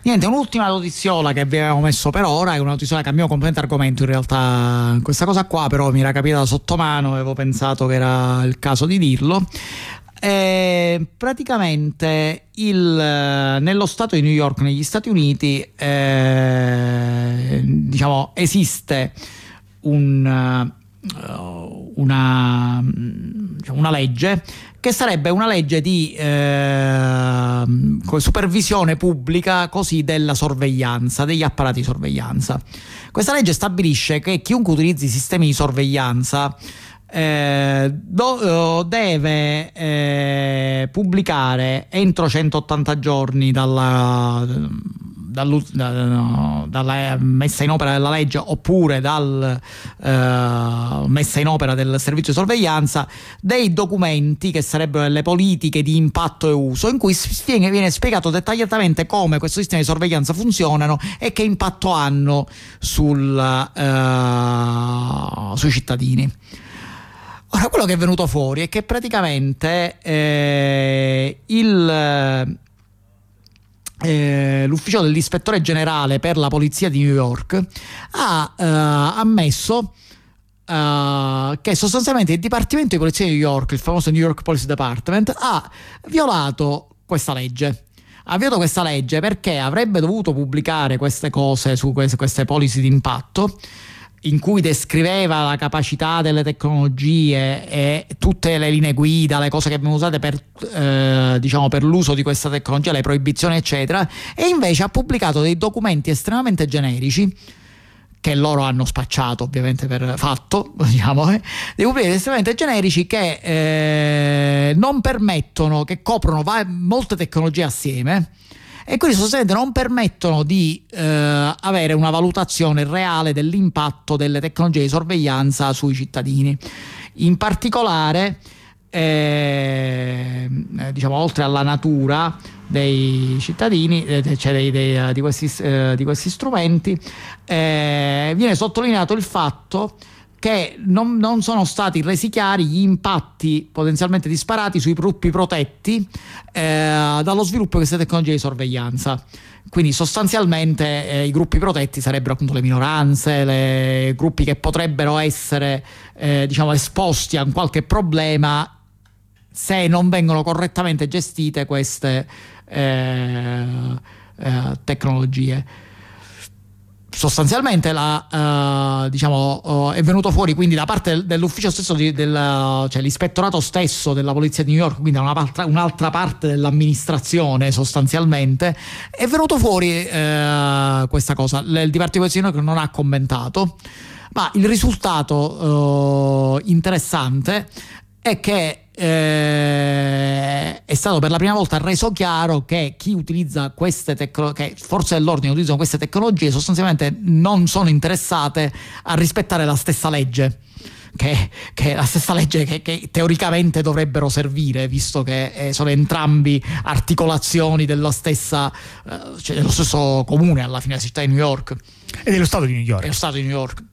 Niente, un'ultima notiziola che vi avevamo messo per ora, è una notiziola che cambiamo completamente argomento in realtà. Questa cosa qua però mi era capita sotto mano, avevo pensato che era il caso di dirlo. Eh, praticamente il, nello stato di New York, negli Stati Uniti, eh, diciamo, esiste un, uh, una, diciamo, una, legge che sarebbe una legge di eh, supervisione pubblica così della sorveglianza, degli apparati di sorveglianza. Questa legge stabilisce che chiunque utilizzi sistemi di sorveglianza eh, do, deve eh, pubblicare entro 180 giorni dalla, dalla, dalla, messa in opera della legge oppure dalla eh, messa in opera del servizio di sorveglianza dei documenti che sarebbero delle politiche di impatto e uso in cui viene, viene spiegato dettagliatamente come questi sistemi di sorveglianza funzionano e che impatto hanno sul, eh, sui cittadini. Ora, quello che è venuto fuori è che praticamente eh, il, eh, l'ufficio dell'ispettore generale per la polizia di New York ha eh, ammesso Uh, che sostanzialmente il Dipartimento di Polizia di New York, il famoso New York Police Department, ha violato questa legge. Ha violato questa legge perché avrebbe dovuto pubblicare queste cose su queste, queste policy di impatto in cui descriveva la capacità delle tecnologie e tutte le linee guida, le cose che vengono usate per, eh, diciamo, per l'uso di questa tecnologia, le proibizioni, eccetera, e invece ha pubblicato dei documenti estremamente generici che loro hanno spacciato ovviamente per fatto, <laughs> diciamo, eh, dei documenti estremamente generici che eh, non permettono, che coprono va- molte tecnologie assieme e quindi sostanzialmente non permettono di eh, avere una valutazione reale dell'impatto delle tecnologie di sorveglianza sui cittadini. In particolare, eh, diciamo, oltre alla natura dei cittadini, eh, cioè dei, dei, di, questi, eh, di, questi, strumenti, eh, viene sottolineato il fatto che non, non, sono stati resi chiari gli impatti potenzialmente disparati sui gruppi protetti eh, dallo sviluppo di queste tecnologie di sorveglianza. Quindi sostanzialmente eh, i gruppi protetti sarebbero appunto le minoranze, i gruppi che potrebbero essere eh, diciamo esposti a qualche problema se non vengono correttamente gestite queste eh, eh, tecnologie sostanzialmente la, uh, diciamo, uh, è venuto fuori quindi da parte dell'ufficio stesso, di, del, cioè l'ispettorato stesso della polizia di New York, quindi una part- un'altra parte dell'amministrazione sostanzialmente, è venuto fuori uh, questa cosa. Il Dipartimento di New York non ha commentato, ma il risultato interessante è che eh, è stato per la prima volta reso chiaro che chi utilizza queste tecnologie, forze dell'ordine utilizzano queste tecnologie, sostanzialmente non sono interessate a rispettare la stessa legge. Che, che, è la stessa legge che, che, teoricamente dovrebbero servire, visto che eh, sono entrambi articolazioni dello, stessa, eh, cioè dello stesso comune alla fine, la città di New York. E dello Stato di New York. Dello Stato di New York.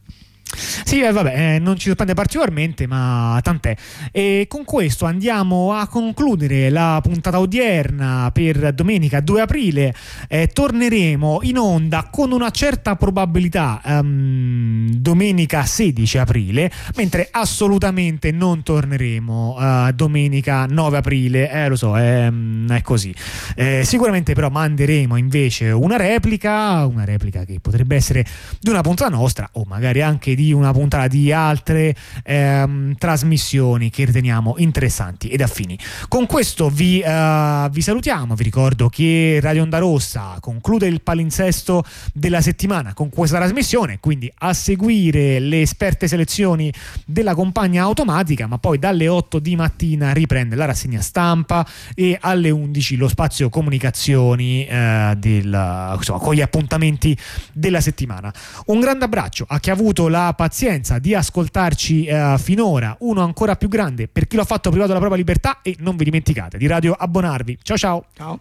Sì, eh, vabbè, eh, non ci sorprende particolarmente, ma tant'è. E con questo andiamo a concludere la puntata odierna per domenica 2 aprile. Eh, torneremo in onda con una certa probabilità um, domenica 16 aprile, mentre assolutamente non torneremo uh, domenica 9 aprile. Eh, lo so, è, mm, è così. Eh, sicuramente però manderemo invece una replica, una replica che potrebbe essere di una puntata nostra o magari anche di una puntata di altre ehm, trasmissioni che riteniamo interessanti ed affini. Con questo vi, uh, vi, salutiamo, vi ricordo che Radio Onda Rossa conclude il palinsesto della settimana con questa trasmissione, quindi a seguire le esperte selezioni della compagna automatica, ma poi dalle 8 di mattina riprende la rassegna stampa e alle 11 lo spazio comunicazioni eh, del, insomma, con gli appuntamenti della settimana. Un grande abbraccio a chi ha avuto la pazienza di ascoltarci eh, finora, uno ancora più grande per chi lo ha fatto privato della propria libertà e non vi dimenticate di radio abbonarvi. Ciao ciao. Ciao.